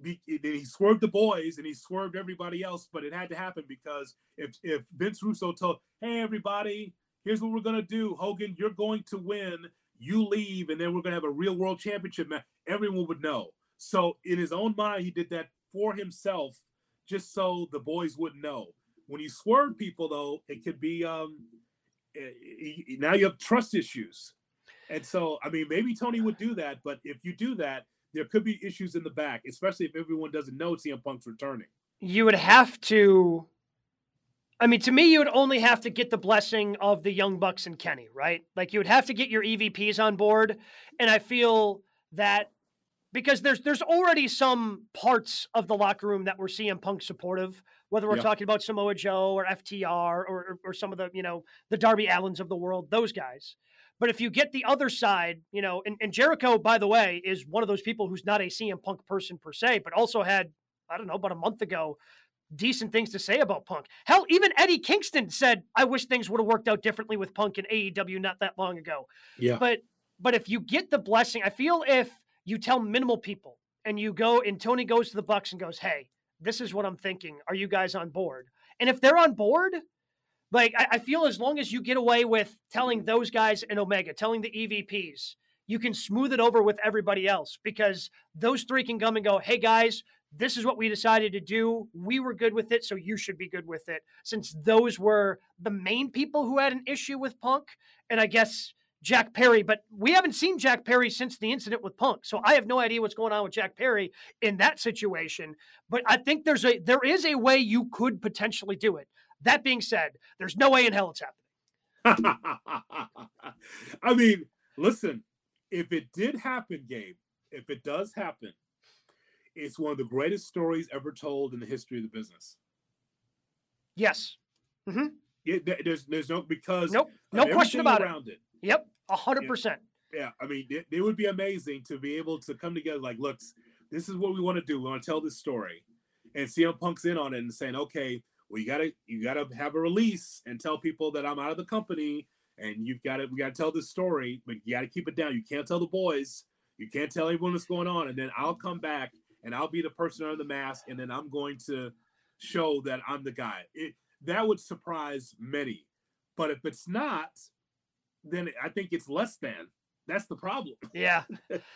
he swerved the boys and he swerved everybody else. But it had to happen because if if Vince Russo told, "Hey everybody, here's what we're gonna do, Hogan, you're going to win. You leave, and then we're gonna have a real world championship match," everyone would know. So in his own mind, he did that for himself, just so the boys wouldn't know. When you swerve people, though, it could be um, eh, now you have trust issues. And so, I mean, maybe Tony would do that, but if you do that, there could be issues in the back, especially if everyone doesn't know CM Punk's returning. You would have to. I mean, to me, you would only have to get the blessing of the Young Bucks and Kenny, right? Like you would have to get your EVPs on board, and I feel that because there's there's already some parts of the locker room that were CM Punk supportive, whether we're yeah. talking about Samoa Joe or FTR or, or, or some of the you know the Darby Allens of the world, those guys. But if you get the other side, you know, and, and Jericho, by the way, is one of those people who's not a CM Punk person per se, but also had, I don't know, about a month ago, decent things to say about Punk. Hell, even Eddie Kingston said, I wish things would have worked out differently with Punk and AEW not that long ago. Yeah. But but if you get the blessing, I feel if you tell minimal people and you go and Tony goes to the Bucks and goes, Hey, this is what I'm thinking. Are you guys on board? And if they're on board, like I, I feel as long as you get away with telling those guys in Omega, telling the EVPs, you can smooth it over with everybody else because those three can come and go, hey guys, this is what we decided to do. We were good with it, so you should be good with it. Since those were the main people who had an issue with Punk, and I guess Jack Perry, but we haven't seen Jack Perry since the incident with Punk. So I have no idea what's going on with Jack Perry in that situation. But I think there's a there is a way you could potentially do it. That being said, there's no way in hell it's happening. I mean, listen, if it did happen, Gabe, if it does happen, it's one of the greatest stories ever told in the history of the business. Yes. Mm-hmm. It, there's there's no because nope, no question about it. it. Yep, hundred percent. Yeah, I mean, it, it, would be amazing to be able to come together. Like, look, this is what we want to do. We want to tell this story, and CM Punk's in on it and saying, okay, well, you gotta you gotta have a release and tell people that I'm out of the company, and you've got to we gotta tell this story, but you gotta keep it down. You can't tell the boys, you can't tell everyone what's going on, and then I'll come back and I'll be the person under the mask, and then I'm going to show that I'm the guy. It that would surprise many, but if it's not, then I think it's less than. That's the problem. Yeah.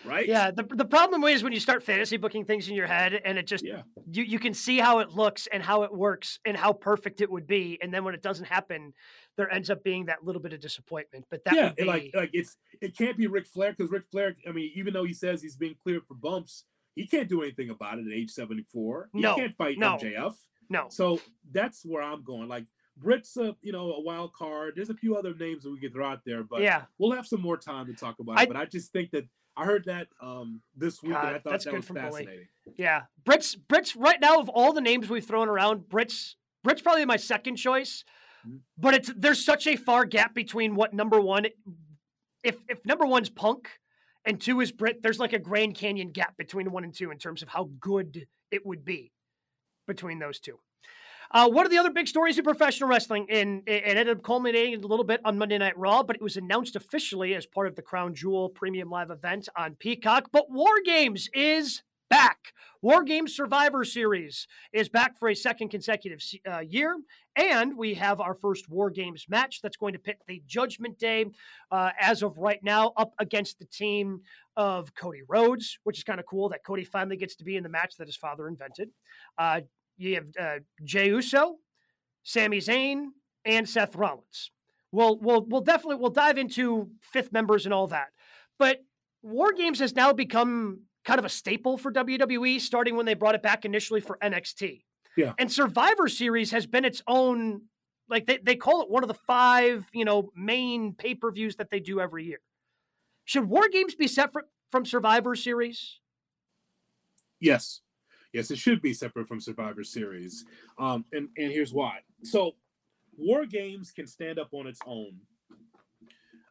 right. Yeah. The, the problem is when you start fantasy booking things in your head and it just, yeah. you, you can see how it looks and how it works and how perfect it would be. And then when it doesn't happen, there ends up being that little bit of disappointment. But that yeah, be... like, like it's, it can't be Ric Flair because Ric Flair, I mean, even though he says he's being cleared for bumps, he can't do anything about it at age 74. He no, can't fight no, MJF. No. So that's where I'm going. Like, Britt's a you know a wild card. There's a few other names that we could throw out there, but yeah, we'll have some more time to talk about I, it. But I just think that I heard that um this week, God, and I thought that was fascinating. Bully. Yeah, Britt's Britt's right now of all the names we've thrown around, Britt's Britt's probably my second choice. Mm-hmm. But it's there's such a far gap between what number one, if if number one's Punk, and two is Britt. There's like a Grand Canyon gap between one and two in terms of how good it would be between those two. Uh, one of the other big stories in professional wrestling, and it ended up culminating a little bit on Monday Night Raw, but it was announced officially as part of the Crown Jewel Premium Live event on Peacock. But War Games is back. War Games Survivor Series is back for a second consecutive uh, year. And we have our first War Games match that's going to pit the Judgment Day, uh, as of right now, up against the team of Cody Rhodes, which is kind of cool that Cody finally gets to be in the match that his father invented. Uh, you have uh, Jey Uso, Sami Zayn, and Seth Rollins. We'll we'll we'll definitely we'll dive into fifth members and all that. But War Games has now become kind of a staple for WWE, starting when they brought it back initially for NXT. Yeah. And Survivor Series has been its own, like they, they call it one of the five, you know, main pay-per-views that they do every year. Should War Games be separate from Survivor Series? Yes. Yes, it should be separate from Survivor Series. Um, and, and here's why. So, War Games can stand up on its own,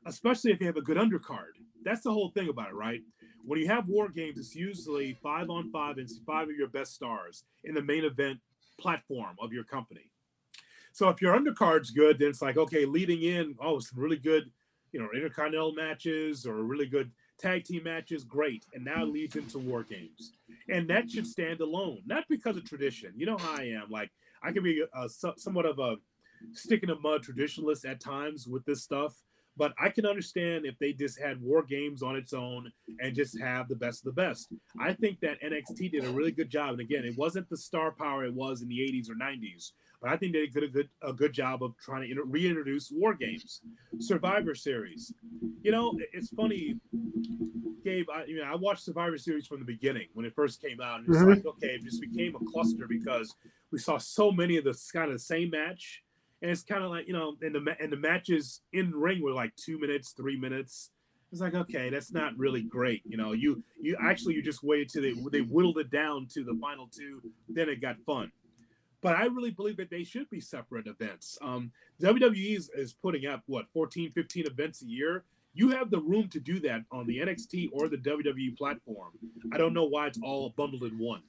especially if you have a good undercard. That's the whole thing about it, right? when you have war games, it's usually five on five and five of your best stars in the main event platform of your company. So if your undercard's good, then it's like, okay, leading in, oh, some really good, you know, intercontinental matches or really good tag team matches, great. And now it leads into war games. And that should stand alone, not because of tradition. You know how I am. Like, I can be a, somewhat of a stick in the mud traditionalist at times with this stuff. But I can understand if they just had war games on its own and just have the best of the best. I think that NXT did a really good job. And again, it wasn't the star power it was in the 80s or 90s, but I think they did a good a good job of trying to reintroduce war games, Survivor Series. You know, it's funny, Gabe. I, you know, I watched Survivor Series from the beginning when it first came out, and it's mm-hmm. like, okay, it just became a cluster because we saw so many of the kind of the same match, and it's kind of like you know, and the and the matches in ring were like two minutes, three minutes. It's like okay, that's not really great. You know, you you actually you just waited till they they whittled it down to the final two, then it got fun but I really believe that they should be separate events. Um, WWE is, is putting up what 14, 15 events a year. You have the room to do that on the NXT or the WWE platform. I don't know why it's all bundled in one.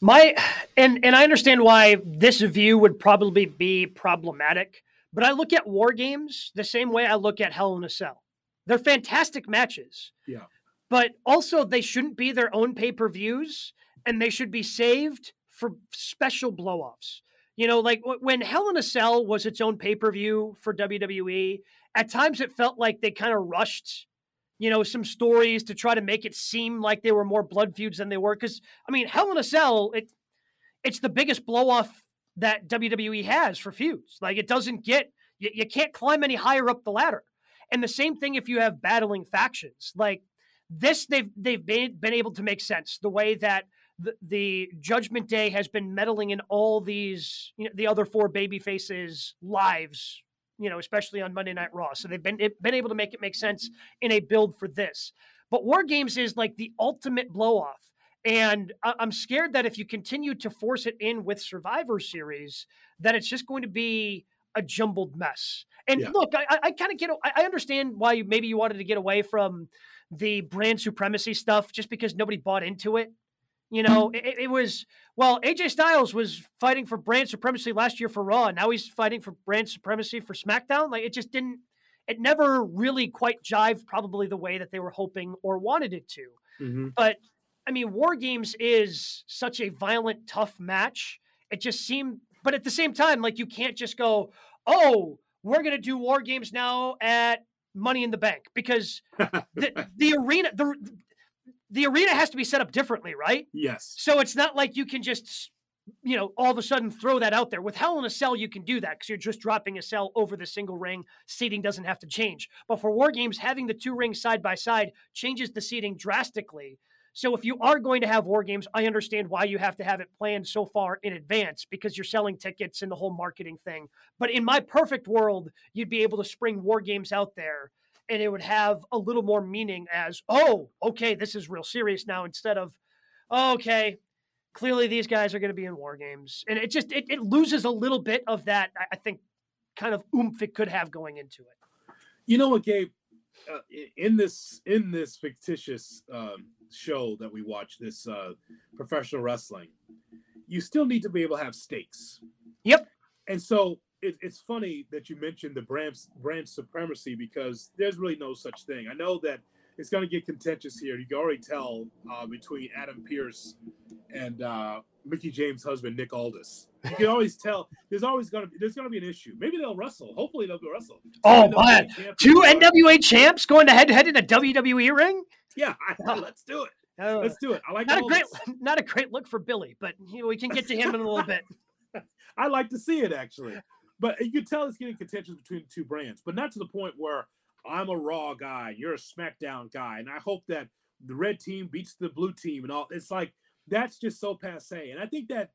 My and and I understand why this view would probably be problematic, but I look at war games the same way I look at Hell in a Cell. They're fantastic matches. Yeah. But also they shouldn't be their own pay-per-views and they should be saved for special blowoffs. You know, like when Hell in a Cell was its own pay per view for WWE, at times it felt like they kind of rushed, you know, some stories to try to make it seem like they were more blood feuds than they were. Because I mean, Hell in a Cell, it it's the biggest blowoff that WWE has for feuds. Like it doesn't get you, you can't climb any higher up the ladder. And the same thing if you have battling factions. Like this, they've they've been been able to make sense the way that the, the Judgment Day has been meddling in all these, you know, the other four baby faces' lives, you know, especially on Monday Night Raw. So they've been been able to make it make sense in a build for this. But War Games is like the ultimate blow off. And I'm scared that if you continue to force it in with Survivor Series, that it's just going to be a jumbled mess. And yeah. look, I, I kind of get, I understand why you, maybe you wanted to get away from the brand supremacy stuff just because nobody bought into it. You know, it, it, was well. AJ Styles was fighting for brand supremacy last year for Raw. and Now he's fighting for brand supremacy for SmackDown. Like it just didn't. It never really quite jived, probably the way that they were hoping or wanted it to. Mm-hmm. But I mean, War Games is such a violent, tough match. It just seemed, but at the same time, like you can't just go, "Oh, we're gonna do War Games now at Money in the Bank," because the the arena, the the arena has to be set up differently, right? Yes. So it's not like you can just, you know, all of a sudden throw that out there. With Hell in a Cell, you can do that because you're just dropping a cell over the single ring. Seating doesn't have to change. But for War Games, having the two rings side by side changes the seating drastically. So if you are going to have War Games, I understand why you have to have it planned so far in advance because you're selling tickets and the whole marketing thing. But in my perfect world, you'd be able to spring War Games out there and it would have a little more meaning as, oh, okay, this is real serious now, instead of, oh, okay, clearly these guys are going to be in war games. And it just, it, it loses a little bit of that, I think, kind of oomph it could have going into it. You know what, Gabe? Uh, in this in this fictitious um, show that we watch, this uh, professional wrestling, you still need to be able to have stakes. Yep. And so it, it's funny that you mentioned the brand brand supremacy because there's really no such thing. I know that it's going to get contentious here. You can already tell uh, between Adam Pearce and uh, Mickie James' husband Nick Aldis. You can always tell there's always going to be there's going to be an issue. Maybe they'll wrestle. Hopefully they'll go wrestle. Oh man, two NWA champs going to head to head in a WWE ring. Yeah, I, let's do it. Uh, let's do it. I like not a great not a great look for Billy, but you know, we can get to him in a little bit. I like to see it actually. But you can tell it's getting contention between the two brands, but not to the point where I'm a Raw guy, you're a SmackDown guy, and I hope that the red team beats the blue team and all. It's like that's just so passe, and I think that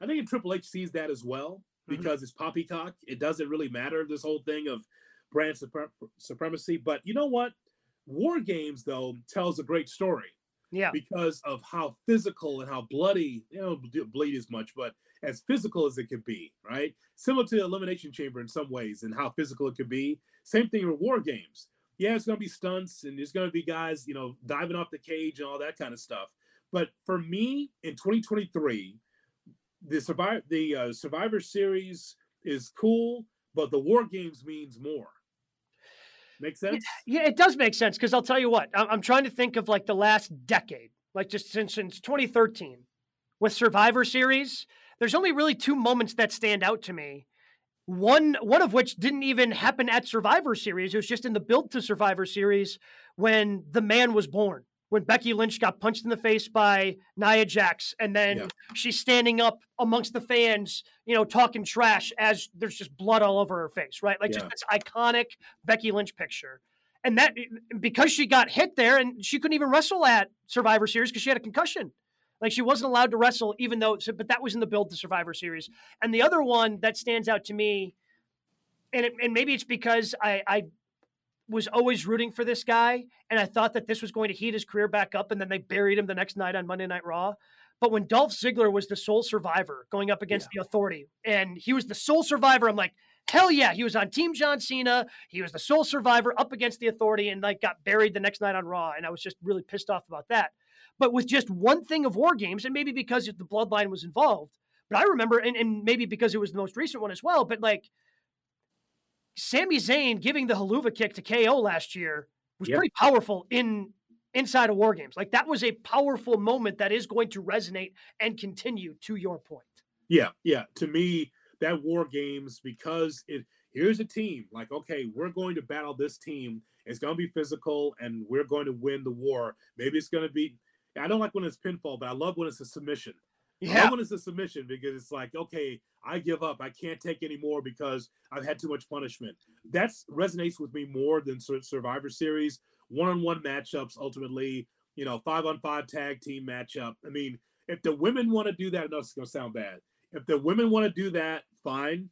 I think Triple H sees that as well mm-hmm. because mm-hmm. it's poppycock. It doesn't really matter this whole thing of brand supre- supremacy. But you know what? War Games though tells a great story. Yeah. Because of how physical and how bloody, you know, bleed as much, but as physical as it could be, right? Similar to the Elimination Chamber in some ways and how physical it could be. Same thing with War Games. yeah, it's going to be stunts and there's going to be guys, you know, diving off the cage and all that kind of stuff. But for me, in 2023, the survivor the uh, Survivor Series is cool, but the War Games means more. Make sense? Yeah, it does make sense because I'll tell you what, I'm trying to think of like the last decade, like just since, since 2013 with Survivor Series. There's only really two moments that stand out to me. One, one of which didn't even happen at Survivor Series. It was just in the build to Survivor Series when the man was born when Becky Lynch got punched in the face by Nia Jax, and then yeah. she's standing up amongst the fans, you know, talking trash as there's just blood all over her face, right? Like yeah. just this iconic Becky Lynch picture. And that because she got hit there and she couldn't even wrestle at Survivor Series because she had a concussion. Like she wasn't allowed to wrestle, even though, but that was in the build to Survivor Series. And the other one that stands out to me, and, it, and maybe it's because I, I was always rooting for this guy, and I thought that this was going to heat his career back up, and then they buried him the next night on Monday Night Raw. But when Dolph Ziggler was the sole survivor going up against yeah. the Authority, and he was the sole survivor, I'm like, hell yeah, he was on Team John Cena. He was the sole survivor up against the Authority, and like got buried the next night on Raw, and I was just really pissed off about that. But with just one thing of War Games, and maybe because the Bloodline was involved, but I remember, and, and maybe because it was the most recent one as well, but like Sami Zayn giving the Helluva kick to KO last year was yep. pretty powerful in inside of War Games. Like that was a powerful moment that is going to resonate and continue. To your point. Yeah, yeah. To me, that War Games because it here's a team like okay, we're going to battle this team. It's going to be physical, and we're going to win the war. Maybe it's going to be. I don't like when it's pinfall, but I love when it's a submission. Yeah. It's a submission because it's like, okay, I give up. I can't take anymore because I've had too much punishment. That resonates with me more than Survivor Series one-on-one matchups. Ultimately, you know, five-on-five tag team matchup. I mean, if the women want to do that, no, it's gonna sound bad. If the women want to do that, fine.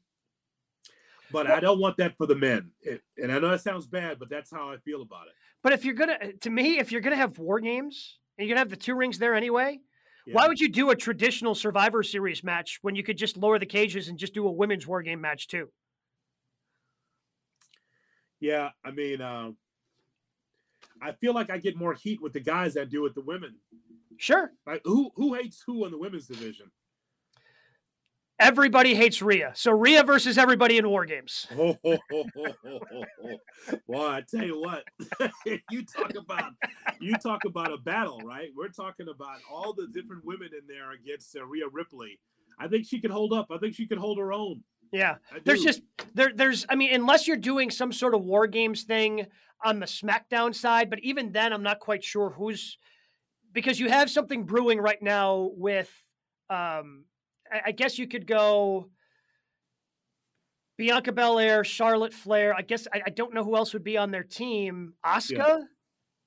But I don't want that for the men. It, and I know that sounds bad, but that's how I feel about it. But if you're gonna, to me, if you're gonna have war games and you're gonna have the two rings there anyway, yeah. Why would you do a traditional Survivor Series match when you could just lower the cages and just do a women's war game match too? Yeah, I mean, uh, I feel like I get more heat with the guys that do with the women. Sure. Like who who hates who in the women's division? Everybody hates Rhea. So Rhea versus everybody in War Games. Oh, oh, oh, well, I tell you what, you talk about you talk about a battle, right? We're talking about all the different women in there against uh, Rhea Ripley. I think she could hold up. I think she could hold her own. Yeah, there's just there. There's, I mean, unless you're doing some sort of War Games thing on the SmackDown side, but even then, I'm not quite sure who's because you have something brewing right now with um, I guess you could go Bianca Belair, Charlotte Flair. I guess I, I, don't know who else would be on their team. Asuka yeah.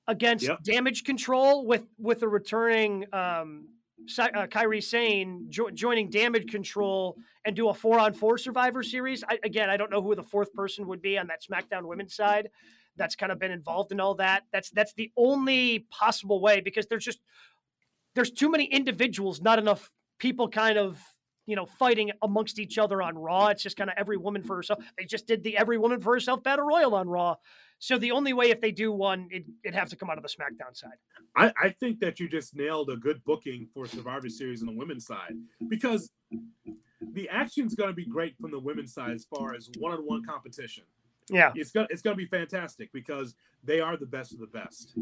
against yep. Damage Control with with a returning um, uh, Kairi Sane jo- joining Damage Control and do a four on four Survivor Series. I, again, I don't know who the fourth person would be on that SmackDown Women's side. That's kind of been involved in all that. That's that's the only possible way because there's just there's too many individuals, not enough people kind of you know, fighting amongst each other on Raw. It's just kind of every woman for herself. They just did the every woman for herself battle royal on Raw. So the only way if they do one, it, would have to come out of the SmackDown side. I, I think that you just nailed a good booking for Survivor Series on the women's side because the action's going to be great from the women's side as far as one-on-one competition. Yeah, it's gonna it's gonna be fantastic because they are the best of the best.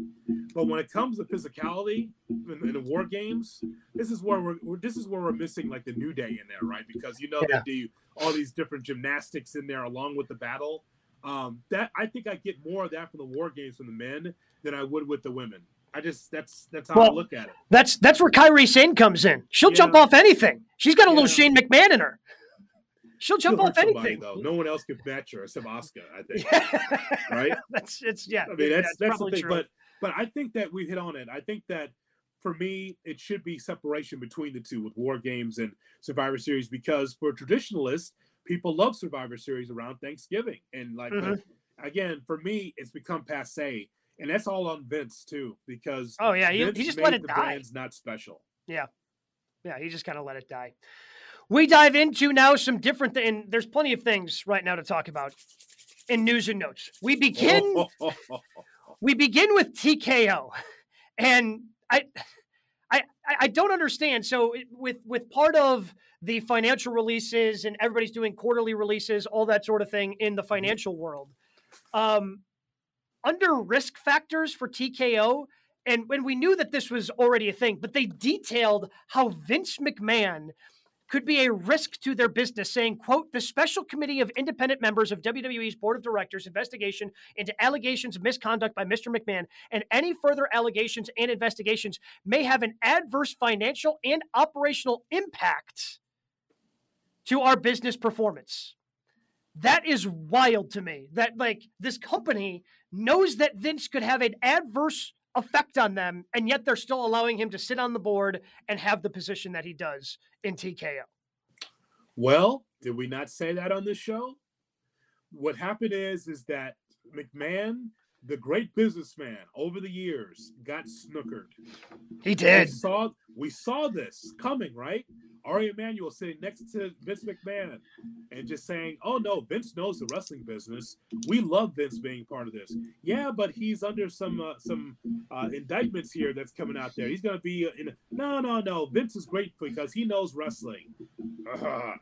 But when it comes to physicality in, in the war games, this is where we're, this is where we're missing like the new day in there, right? Because you know yeah. they do all these different gymnastics in there along with the battle. Um, that I think I get more of that from the war games from the men than I would with the women. I just that's that's how well, I look at it. That's that's where Kairi Sane comes in. She'll yeah. jump off anything. She's got a yeah. little Shane McMahon in her. She'll jump off anything. though. No one else can match her except Oscar, I think. right? That's it's yeah. I mean that's that's, that's the thing. True. But but I think that we hit on it. I think that for me, it should be separation between the two with War Games and Survivor Series because for traditionalists, people love Survivor Series around Thanksgiving. And like mm-hmm. again, for me, it's become passe. And that's all on Vince too, because oh yeah, he, he just let it die. It's not special. Yeah, yeah, he just kind of let it die we dive into now some different and there's plenty of things right now to talk about in news and notes. We begin we begin with TKO. And I I I don't understand. So with with part of the financial releases and everybody's doing quarterly releases, all that sort of thing in the financial world. Um, under risk factors for TKO, and when we knew that this was already a thing, but they detailed how Vince McMahon could be a risk to their business, saying, quote, the special committee of independent members of WWE's board of directors investigation into allegations of misconduct by Mr. McMahon and any further allegations and investigations may have an adverse financial and operational impact to our business performance. That is wild to me. That like this company knows that Vince could have an adverse effect on them, and yet they're still allowing him to sit on the board and have the position that he does in TKO. Well, did we not say that on this show? What happened is is that McMahon the great businessman over the years got snookered. He did. We saw we saw this coming, right? Ari Emanuel sitting next to Vince McMahon and just saying, "Oh no, Vince knows the wrestling business. We love Vince being part of this. Yeah, but he's under some uh, some uh, indictments here that's coming out there. He's going to be in. A, no, no, no. Vince is great because he knows wrestling. Uh,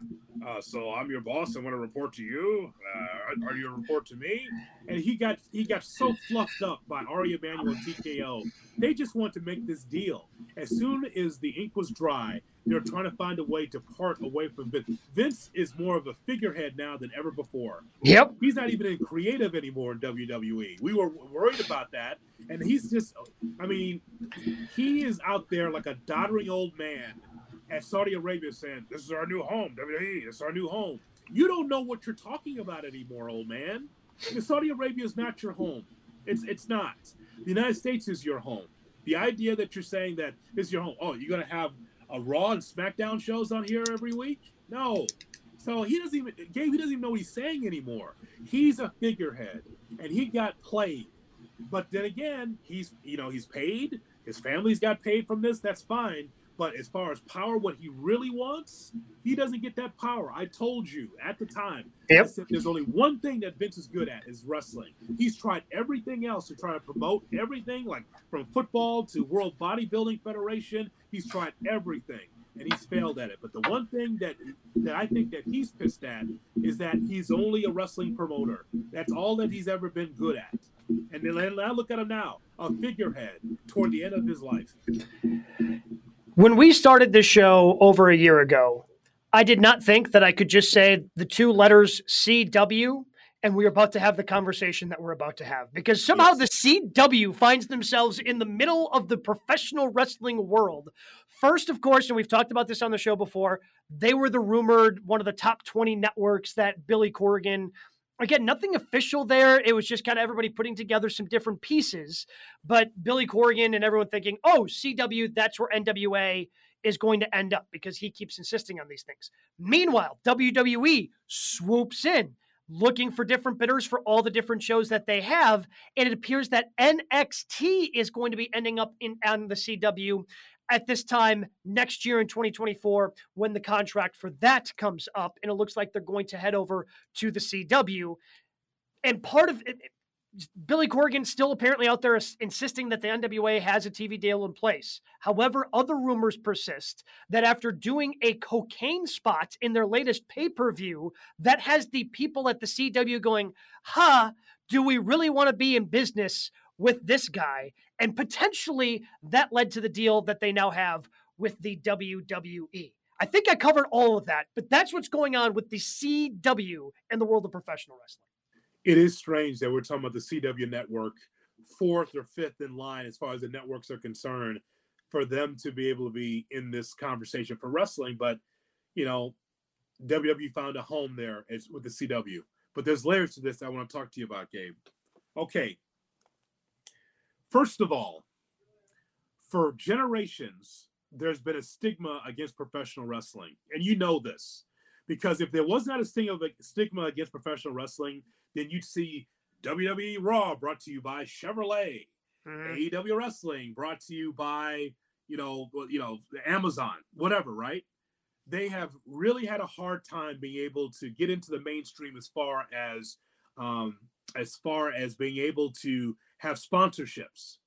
uh, so I'm your boss. I want to report to you. Uh, are you a report to me? And he got he got so fluffed up by Ari Emanuel TKO. They just want to make this deal. As soon as the ink was dry, they're trying to find a way to part away from Vince. Vince is more of a figurehead now than ever before. Yep. He's not even in creative anymore in WWE. We were worried about that. And he's just, I mean, he is out there like a doddering old man at Saudi Arabia saying, This is our new home, WWE, this is our new home. You don't know what you're talking about anymore, old man. Saudi Arabia is not your home. It's it's not. The United States is your home. The idea that you're saying that is your home. Oh, you're gonna have a Raw and SmackDown shows on here every week? No. So he doesn't even Gabe. He doesn't even know what he's saying anymore. He's a figurehead, and he got played. But then again, he's you know he's paid. His family's got paid from this. That's fine. But as far as power, what he really wants, he doesn't get that power. I told you at the time. Yep. there's only one thing that Vince is good at is wrestling. He's tried everything else to try to promote everything, like from football to World Bodybuilding Federation. He's tried everything and he's failed at it. But the one thing that that I think that he's pissed at is that he's only a wrestling promoter. That's all that he's ever been good at. And then I look at him now, a figurehead toward the end of his life. When we started this show over a year ago, I did not think that I could just say the two letters CW and we're about to have the conversation that we're about to have because somehow yes. the CW finds themselves in the middle of the professional wrestling world. First, of course, and we've talked about this on the show before, they were the rumored one of the top 20 networks that Billy Corgan again, nothing official there. It was just kind of everybody putting together some different pieces. But Billy Corgan and everyone thinking, oh, CW, that's where NWA is going to end up because he keeps insisting on these things. Meanwhile, WWE swoops in looking for different bidders for all the different shows that they have. And it appears that NXT is going to be ending up in on the CW at this time next year in 2024 when the contract for that comes up. And it looks like they're going to head over to the CW. And part of it, Billy Corgan still apparently out there insisting that the NWA has a TV deal in place. However, other rumors persist that after doing a cocaine spot in their latest pay per view, that has the people at the CW going, huh, do we really want to be in business with this guy? And potentially that led to the deal that they now have with the WWE. I think I covered all of that, but that's what's going on with the CW and the world of professional wrestling it is strange that we're talking about the CW network fourth or fifth in line as far as the networks are concerned for them to be able to be in this conversation for wrestling. But you know, WWE found a home there as, with the CW. But there's layers to this I want to talk to you about, Gabe. Okay. First of all, for generations, there's been a stigma against professional wrestling. And you know this because if there was not a stigma against professional wrestling, then you'd see WWE Raw brought to you by Chevrolet, mm-hmm. AEW Wrestling brought to you by you know you know Amazon, whatever, right? They have really had a hard time being able to get into the mainstream as far as um, as far as being able to have sponsorships.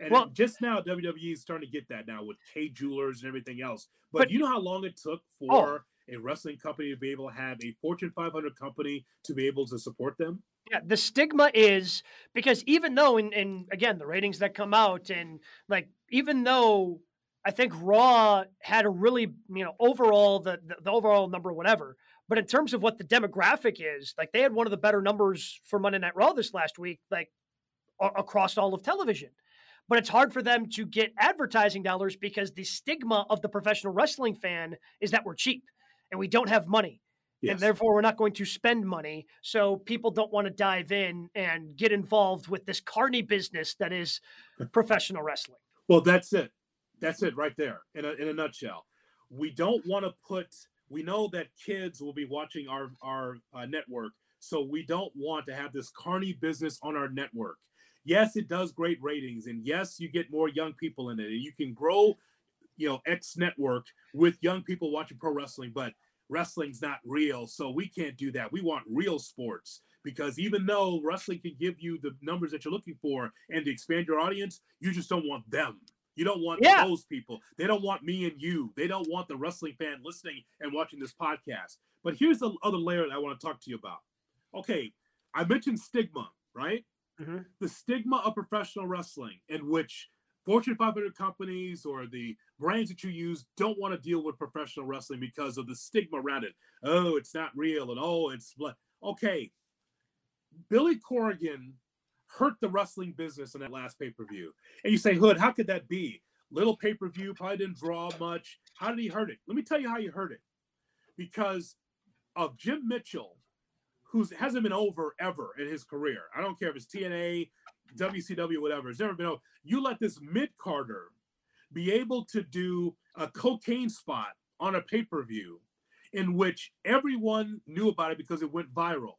And Well- just now, WWE is starting to get that now with Kay Jewelers and everything else. But, But- you know how long it took oh. for a wrestling company to be able to have a Fortune 500 company to be able to support them? Yeah, the stigma is because even though, and, and again, the ratings that come out, and like, even though I think Raw had a really, you know, overall, the, the, the overall number, whatever, but in terms of what the demographic is, like, they had one of the better numbers for Monday Night Raw this last week, like, across all of television. But it's hard for them to get advertising dollars because the stigma of the professional wrestling fan is that we're cheap and we don't have money and therefore we're not going to spend money. So people don't want to dive in and get involved with this carny business that is professional wrestling. Well, that's it. That's it right there in a, in a nutshell. We don't want to put, we know that kids will be watching our, our uh, network. So we don't want to have this carny business on our network. Yes, it does great ratings. And yes, you get more young people in it. And you can grow, you know, X network with young people watching pro wrestling, but wrestling's not real. So we can't do that. We want real sports because even though wrestling can give you the numbers that you're looking for and to expand your audience, you just don't want them. You don't want Yeah. those people. They don't want me and you. They don't want the wrestling fan listening and watching this podcast. But here's the other layer that I want to talk to you about. Okay, I mentioned stigma, right? Mhm. The stigma of professional wrestling, in which Fortune 500 companies or the brands that you use don't want to deal with professional wrestling because of the stigma around it. Oh, it's not real, and oh, it's okay. Billy Corrigan hurt the wrestling business in that last pay per view, and you say, Hood, how could that be? Little pay per view, probably didn't draw much. How did he hurt it? Let me tell you how he hurt it. Because of Jim Mitchell, who hasn't been over ever in his career. I don't care if it's TNA, WCW, whatever. It's never been over. You let this mid carder be able to do a cocaine spot on a pay per view in which everyone knew about it because it went viral.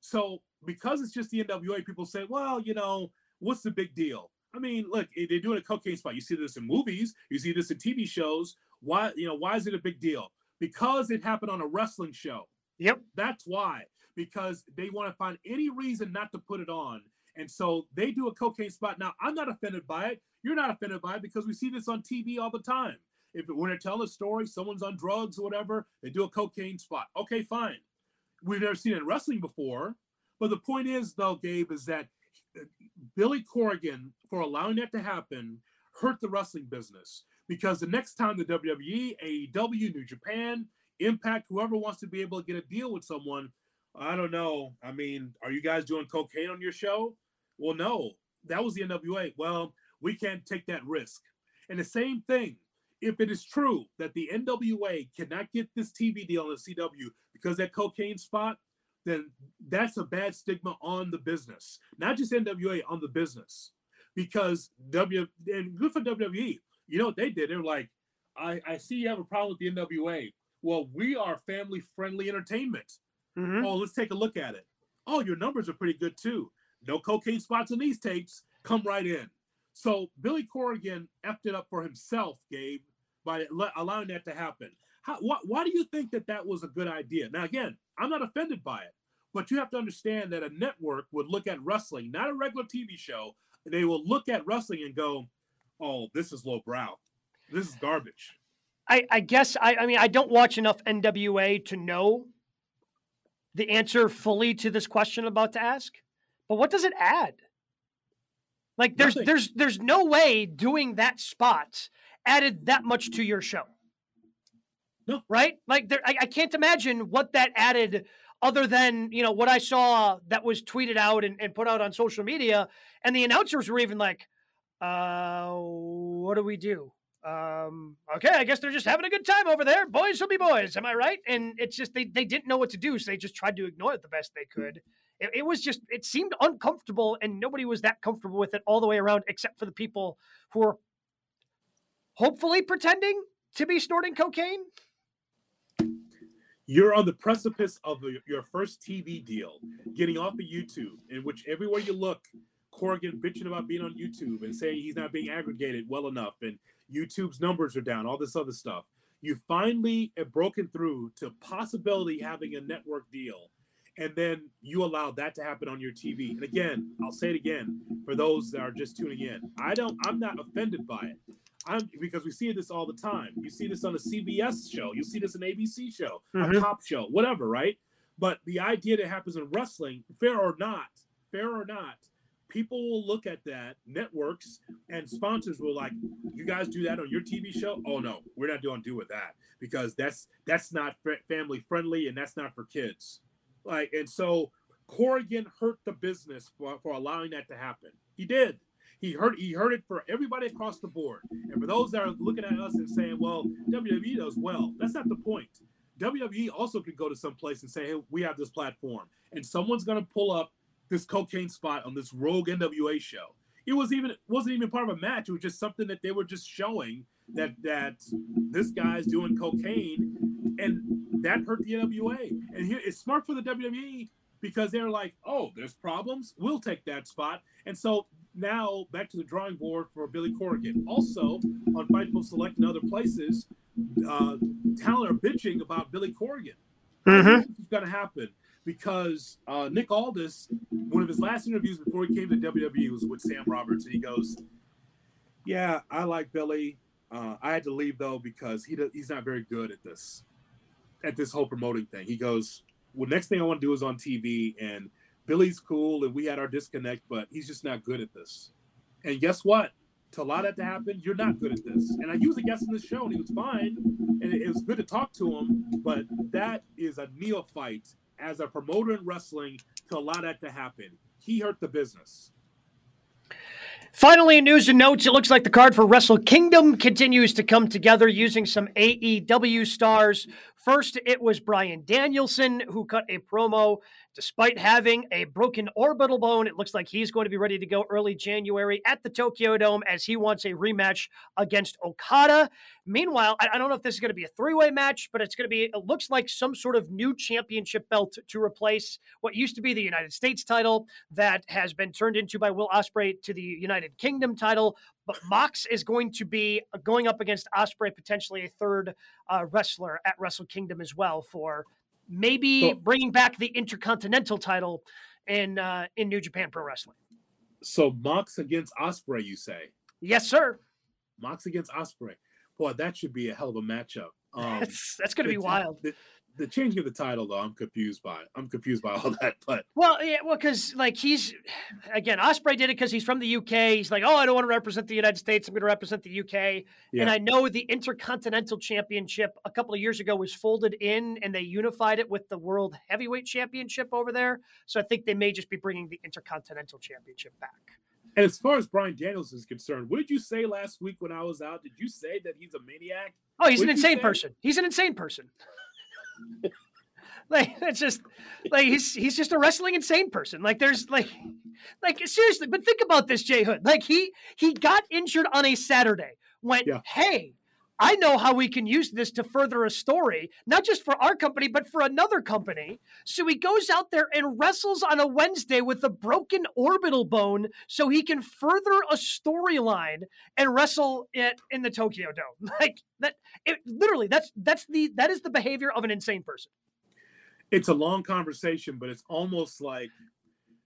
So, because it's just the NWA, people say, well, you know, what's the big deal? I mean, look, they're doing a cocaine spot. You see this in movies, you see this in TV shows. Why, you know, why is it a big deal? Because it happened on a wrestling show. Yep. That's why. Because they want to find any reason not to put it on. And so they do a cocaine spot. Now, I'm not offended by it. You're not offended by it because we see this on TV all the time. If when they're telling a story, someone's on drugs or whatever, they do a cocaine spot. Okay, fine. We've never seen it in wrestling before. But the point is, though, Gabe, is that uh, Billy Corrigan, for allowing that to happen, hurt the wrestling business. Because the next time the WWE, AEW, New Japan, Impact, whoever wants to be able to get a deal with someone, I don't know. I mean, are you guys doing cocaine on your show? Well, no. That was the NWA. Well, we can't take that risk. And the same thing, if it is true that the NWA cannot get this TV deal on the CW because that cocaine spot, then that's a bad stigma on the business, not just NWA on the business. Because W and good for WWE, you know what they did? They're like, I, I see you have a problem with the NWA. Well, we are family friendly entertainment. Mhm. Oh, let's take a look at it. Oh, your numbers are pretty good too. No cocaine spots in these tapes. Come right in. So Billy Corrigan effed it up for himself, Gabe, by allowing that to happen. How, why, why do you think that that was a good idea? Now, again, I'm not offended by it, but you have to understand that a network would look at wrestling, not a regular TV show. They will look at wrestling and go, "Oh, this is lowbrow. This is garbage." I, I guess I, I mean I don't watch enough NWA to know the answer fully to this question I'm about to ask. But what does it add? Like there's Nothing. there's there's no way doing that spot added that much to your show. No. Right? Like there I, I can't imagine what that added other than, you know, what I saw that was tweeted out and, and put out on social media. And the announcers were even like, uh, what do we do? Um okay i guess they're just having a good time over there. Boys will be boys am i right? And it's just they, they didn't know what to do so they just tried to ignore it the best they could. It, it was just it seemed uncomfortable and nobody was that comfortable with it all the way around except for the people who are hopefully pretending to be snorting cocaine. You're on the precipice of your- your first TV deal, getting off of YouTube, in which everywhere you look, Corrigan bitching about being on YouTube and saying he's not being aggregated well enough, and YouTube's numbers are down, all this other stuff. You finally have broken through to possibility having a network deal, and then you allow that to happen on your TV. And again, I'll say it again for those that are just tuning in. I don't I'm not offended by it. I'm because we see this all the time. You see this on a CBS show, you see this an ABC show, mm-hmm. a cop show, whatever, right? But the idea that happens in wrestling, fair or not, fair or not, people will look at that networks and sponsors will like you guys do that on your tv show oh no we're not doing do with that because that's that's not family friendly and that's not for kids like, and so Corgan hurt the business for, for allowing that to happen. He did. He hurt. He hurt it for everybody across the board. And for those that are looking at us and saying, "Well, WWE does well," that's not the point. WWE also could go to some place and say, "Hey, we have this platform," and someone's going to pull up this cocaine spot on this rogue NWA show. It was even wasn't even part of a match. It was just something that they were just showing that that this guy's doing cocaine, and that hurt the NWA. And here it's smart for the WWE because they're like, oh, there's problems. We'll take that spot. And so now back to the drawing board for Billy Corgan. Also on Fightful Select and other places, uh, talent are bitching about Billy Corgan. Mm-hmm. It's going to happen because uh, Nick Aldis, one of his last interviews before he came to WWE was with Sam Roberts, and he goes, "Yeah, I like Billy. Uh, I had to leave though because he he's not very good at this." at this whole promoting thing. He goes, "Well, next thing I want to do is on TV, and Billy's cool, and we had our disconnect, but he's just not good at this." And guess what? To allow that to happen, you're not good at this. And I used a guest in this show, and he was fine, and it, it was good to talk to him. But that is a neophyte as a promoter in wrestling to allow that to happen. He hurt the business. Finally, in news and notes, it looks like the card for Wrestle Kingdom continues to come together using some AEW stars. First, it was Bryan Danielson who cut a promo Despite having a broken orbital bone, it looks like he's going to be ready to go early January at the Tokyo Dome as he wants a rematch against Okada. Meanwhile, I, don't know if this is going to be a three way match, but it's going to be, it looks like some sort of new championship belt to replace what used to be the United States title that has been turned into by Will Ospreay to the United Kingdom title. But Mox is going to be going up against Ospreay, potentially a third uh, wrestler at Wrestle Kingdom as well for maybe so, bringing back the Intercontinental title in uh, in New Japan Pro Wrestling. So Mox against Ospreay, you say? Yes, sir. Mox against Ospreay. Boy, that should be a hell of a matchup. Um, that's that's going to be wild. The changing of the title though i'm confused by i'm confused by all that but well yeah well because like he's again ospreay did it because he's from the uk he's like oh i don't want to represent the united states i'm going to represent the uk yeah. and i know the intercontinental championship a couple of years ago was folded in and they unified it with the world heavyweight championship over there so i think they may just be bringing the intercontinental championship back and as far as Bryan Danielson's concerned, what did you say last week when I was out? Did you say that he's a maniac? Oh, he's an insane person. He's an insane person. like that's just like he's he's just a wrestling insane person. Like there's like like seriously, but think about this, Jay Hood. Like he he got injured on a Saturday. Went, yeah. hey, I know how we can use this to further a story, not just for our company, but for another company. So he goes out there and wrestles on a Wednesday with a broken orbital bone so he can further a storyline and wrestle it in the Tokyo Dome. Like that it literally that's that's the that is the behavior of an insane person. It's a long conversation, but it's almost like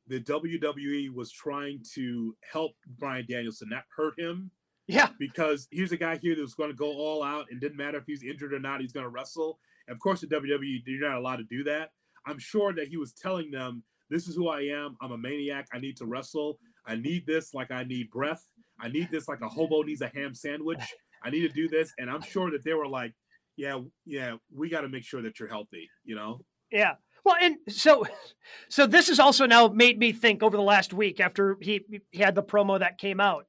the WWE was trying to help Bryan Danielson, not hurt him yeah. Because here's a guy here that was going to go all out and didn't matter if he's injured or not, he's going to wrestle. And of course, the WWE, you're not allowed to do that. I'm sure that he was telling them, this is who I am. I'm a maniac. I need to wrestle. I need this like I need breath. I need this like a hobo needs a ham sandwich. I need to do this. And I'm sure that they were like, yeah, yeah, we got to make sure that you're healthy, you know? Yeah. Well, and so, so this has also now made me think over the last week after he he had the promo that came out,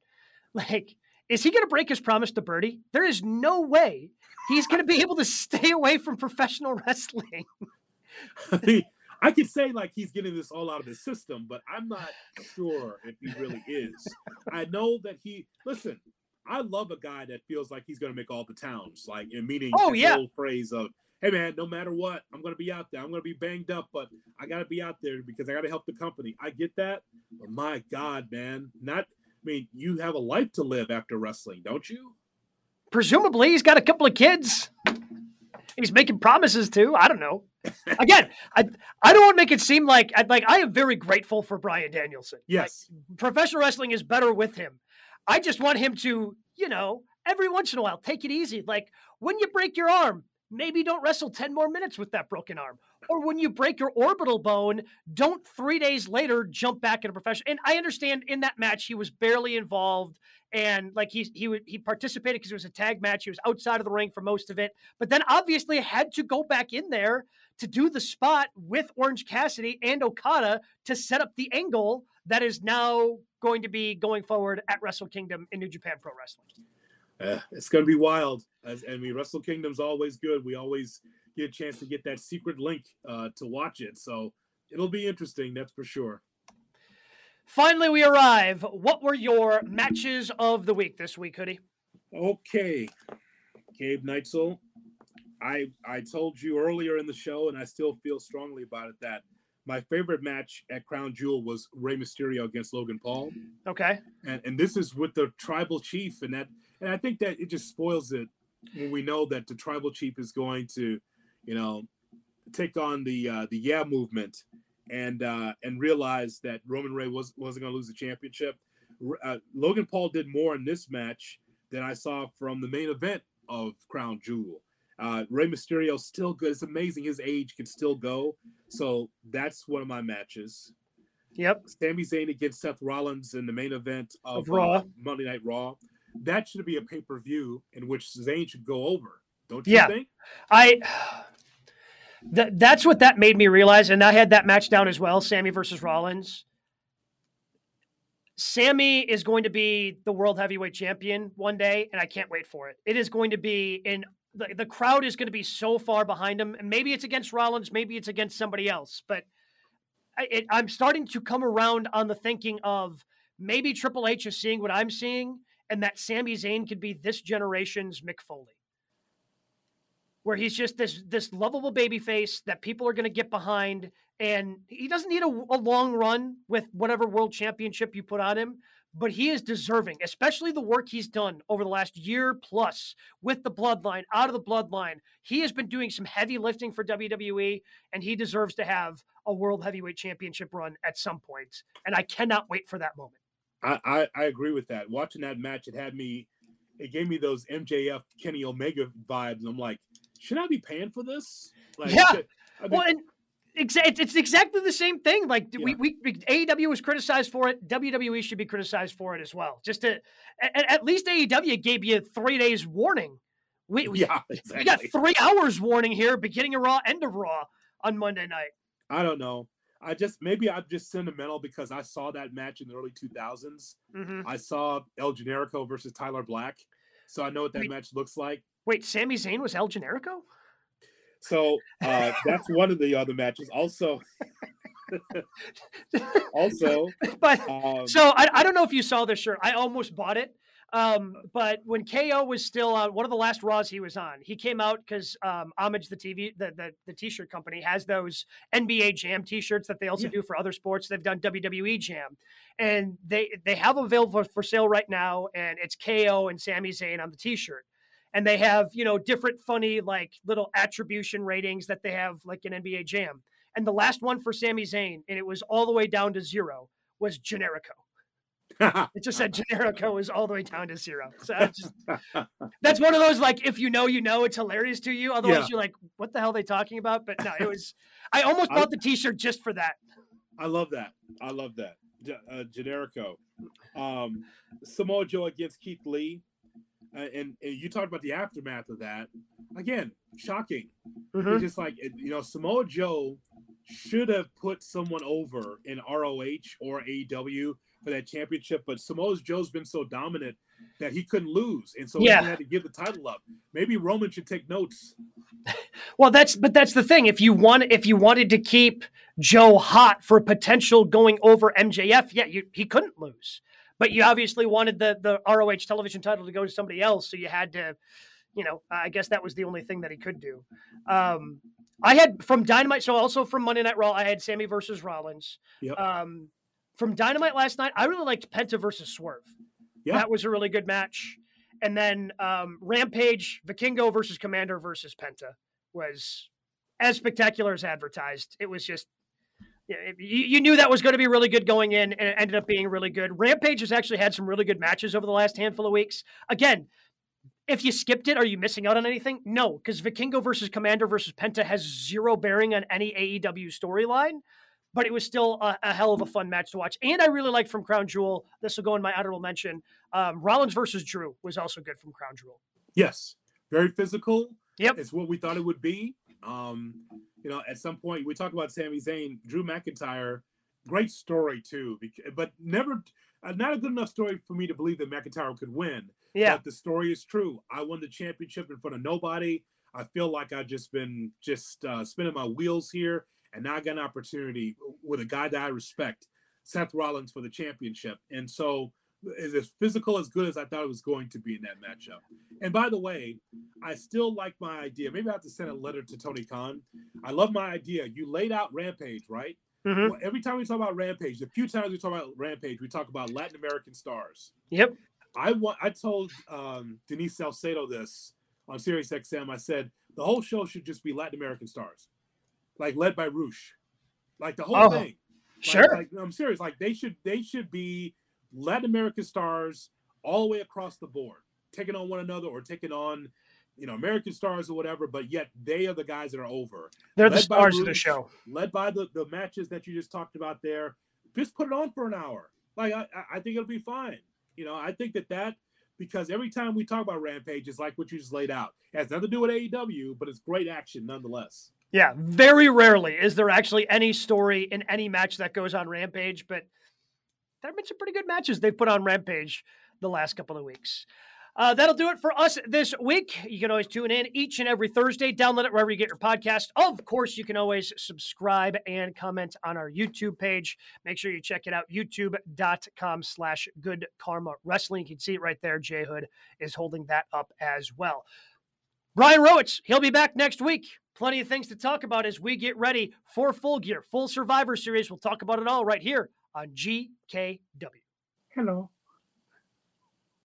like is he going to break his promise to Birdie? There is no way he's going to be able to stay away from professional wrestling. I, mean, I could say like he's getting this all out of his system, but I'm not sure if he really is. I know that he listen. I love a guy that feels like he's going to make all the towns, like in meaning oh, yeah. old phrase of hey man, no matter what, I'm gonna be out there. I'm gonna be banged up, but I gotta be out there because I gotta help the company. I get that, but my God, man, not I mean, you have a life to live after wrestling, don't you? Presumably, he's got a couple of kids. He's making promises to. I don't know. Again, I I don't want to make it seem like I like I am very grateful for Bryan Danielson. Yes. Like, professional wrestling is better with him. I just want him to, you know, every once in a while take it easy. Like when you break your arm, maybe don't wrestle 10 more minutes with that broken arm. Or when you break your orbital bone, don't three days later jump back in a professional. And I understand in that match he was barely involved and like he he would he participated because it was a tag match. He was outside of the ring for most of it, but then obviously had to go back in there to do the spot with Orange Cassidy and Okada to set up the angle that is now going to be going forward at Wrestle Kingdom in New Japan Pro Wrestling. Uh, it's going to be wild. As, I mean, Wrestle Kingdom's always good. We always get a chance to get that secret link uh, to watch it. So it'll be interesting, that's for sure. Finally, we arrive. What were your matches of the week this week, Hoodie? Okay, Gabe Neitzel. I I told you earlier in the show, and I still feel strongly about it that my favorite match at Crown Jewel was Rey Mysterio against Logan Paul. Okay. And and this is with the tribal chief, and that and I think that it just spoils it when we know that the tribal chief is going to, you know, take on the uh, the yeah movement and uh, and realize that Roman Reigns was wasn't going to lose the championship. Uh, Logan Paul did more in this match than I saw from the main event of Crown Jewel. Uh, Rey Mysterio still good. It's amazing his age can still go. So that's one of my matches. Yep. Sami Zayn against Seth Rollins in the main event of, of Raw. Uh, Monday Night Raw. That should be a pay per view in which Zayn should go over. Don't you yeah. think? I. Th- that's what that made me realize, and I had that match down as well. Sami versus Rollins. Sami is going to be the world heavyweight champion one day, and I can't wait for it. It is going to be in the, the crowd is going to be so far behind him. And maybe it's against Rollins, maybe it's against somebody else. But I, it, I'm starting to come around on the thinking of maybe Triple H is seeing what I'm seeing, and that Sami Zayn could be this generation's Mick Foley where he's just this this lovable baby face that people are going to get behind and he doesn't need a, a, long run with whatever world championship you put on him but he is deserving especially the work he's done over the last year plus with the bloodline out of the bloodline. He has been doing some heavy lifting for WWE and he deserves to have a world heavyweight championship run at some point and I cannot wait for that moment. I, I, I agree with that. Watching that match it had me it gave me those MJF Kenny Omega vibes. I'm like should I be paying for this? Like, yeah. I mean, well, and exa- it's exactly the same thing. Like yeah. we, we, AEW was criticized for it. WWE should be criticized for it as well. Just to, at, at least AEW gave you three days warning. We, we, yeah, exactly. we got three hours warning here, beginning of Raw, end of Raw on Monday night. I don't know. I just maybe I'm just sentimental because I saw that match in the early 2000s. Mm-hmm. I saw El Generico versus Tyler Black, so I know what that Wait, match looks like. Wait, Sami Zayn was El Generico? So uh, that's one of the other matches. Also, also, but um, so I, I don't know if you saw this shirt. I almost bought it. Um, but when KO was still on one of the last Raws he was on, he came out because um, Homage, the TV, the, the, the t-shirt company, has those NBA Jam t-shirts that they also yeah. do for other sports. They've done WWE Jam, and they they have available for, sale right now, and it's KO and Sami Zayn on the t-shirt and they have you know different funny like little attribution ratings that they have like an NBA Jam. And the last one for Sami Zayn, and it was all the way down to zero, was Generico. it just said Generico is all the way down to zero. So just, that's one of those like if you know you know it's hilarious to you. Otherwise yeah. you're like, what the hell are they talking about? But no, it was. I almost bought I, the T-shirt just for that. I love that. I love that. Uh, Generico, um, Samoa Joe against Keith Lee and, and, you talked about the aftermath of that. Again, shocking. Mm-hmm. It's just like you know, Samoa Joe should have put someone over in ROH or AEW for that championship, but Samoa Joe's been so dominant that he couldn't lose, and so yeah. he had to give the title up. Maybe Roman should take notes. Well, that's but that's the thing. If you want, if you wanted to keep Joe hot for potential going over MJF, yeah, you, he couldn't lose but you obviously wanted the the ROH television title to go to somebody else, so you had to, you know, I guess that was the only thing that he could do. Um, I had from Dynamite, so also from Monday Night Raw, I had Sami versus Rollins. Yep. Um, from Dynamite last night, I really liked Penta versus Swerve. Yeah. That was a really good match. And then um, Rampage, Vikingo versus Commander versus Penta was as spectacular as advertised. It was just you, you knew that was going to be really good going in, and it ended up being really good. Rampage has actually had some really good matches over the last handful of weeks. Again, if you skipped it, are you missing out on anything? No, because Vikingo versus Commander versus Penta has zero bearing on any AEW storyline, but it was still a, a, hell of a fun match to watch. And I really liked from Crown Jewel. This will go in my honorable mention. Um, Rollins versus Drew was also good from Crown Jewel. Yes, very physical. Yep, it's what we thought it would be. Um, you know, at some point we talk about Sami Zayn, Drew McIntyre, great story too, but never, uh, not a good enough story for me to believe that McIntyre could win. Yeah, but the story is true. I won the championship in front of nobody. I feel like I've just been just uh, spinning my wheels here, and now I got an opportunity with a guy that I respect, Seth Rollins, for the championship. And so is as physical as good as I thought it was going to be in that matchup. And by the way, I still like my idea. Maybe I have to send a letter to Tony Khan. I love my idea. You laid out Rampage, right? Mm-hmm. Well, every time we talk about Rampage, the few times we talk about Rampage, we talk about Latin American stars. Yep. I want. I told um, Denise Salcedo this on Sirius XM. I said the whole show should just be Latin American stars, like led by Rush, like the whole oh, thing. Like, sure. Like, I'm serious. Like they should. They should be Latin American stars all the way across the board, taking on one another or taking on, you know, American stars or whatever, but yet they are the guys that are over. They're led the stars of the show. Led by the, the matches that you just talked about there. Just put it on for an hour. Like, I, I think it'll be fine. You know, I think that that, because every time we talk about Rampage, it's like what you just laid out. It has nothing to do with AEW, but it's great action nonetheless. Yeah, very rarely is there actually any story in any match that goes on Rampage, but – there have been some pretty good matches they've put on Rampage the last couple of weeks. Uh, that'll do it for us this week. You can always tune in each and every Thursday. Download it wherever you get your podcast. Of course, you can always subscribe and comment on our YouTube page. Make sure you check it out, youtube.com slash good karma wrestling. You can see it right there. Jay Hood is holding that up as well. Brian Rowitz, he'll be back next week. Plenty of things to talk about as we get ready for Full Gear, full Survivor Series. We'll talk about it all right here Uh, on GKW. Hello.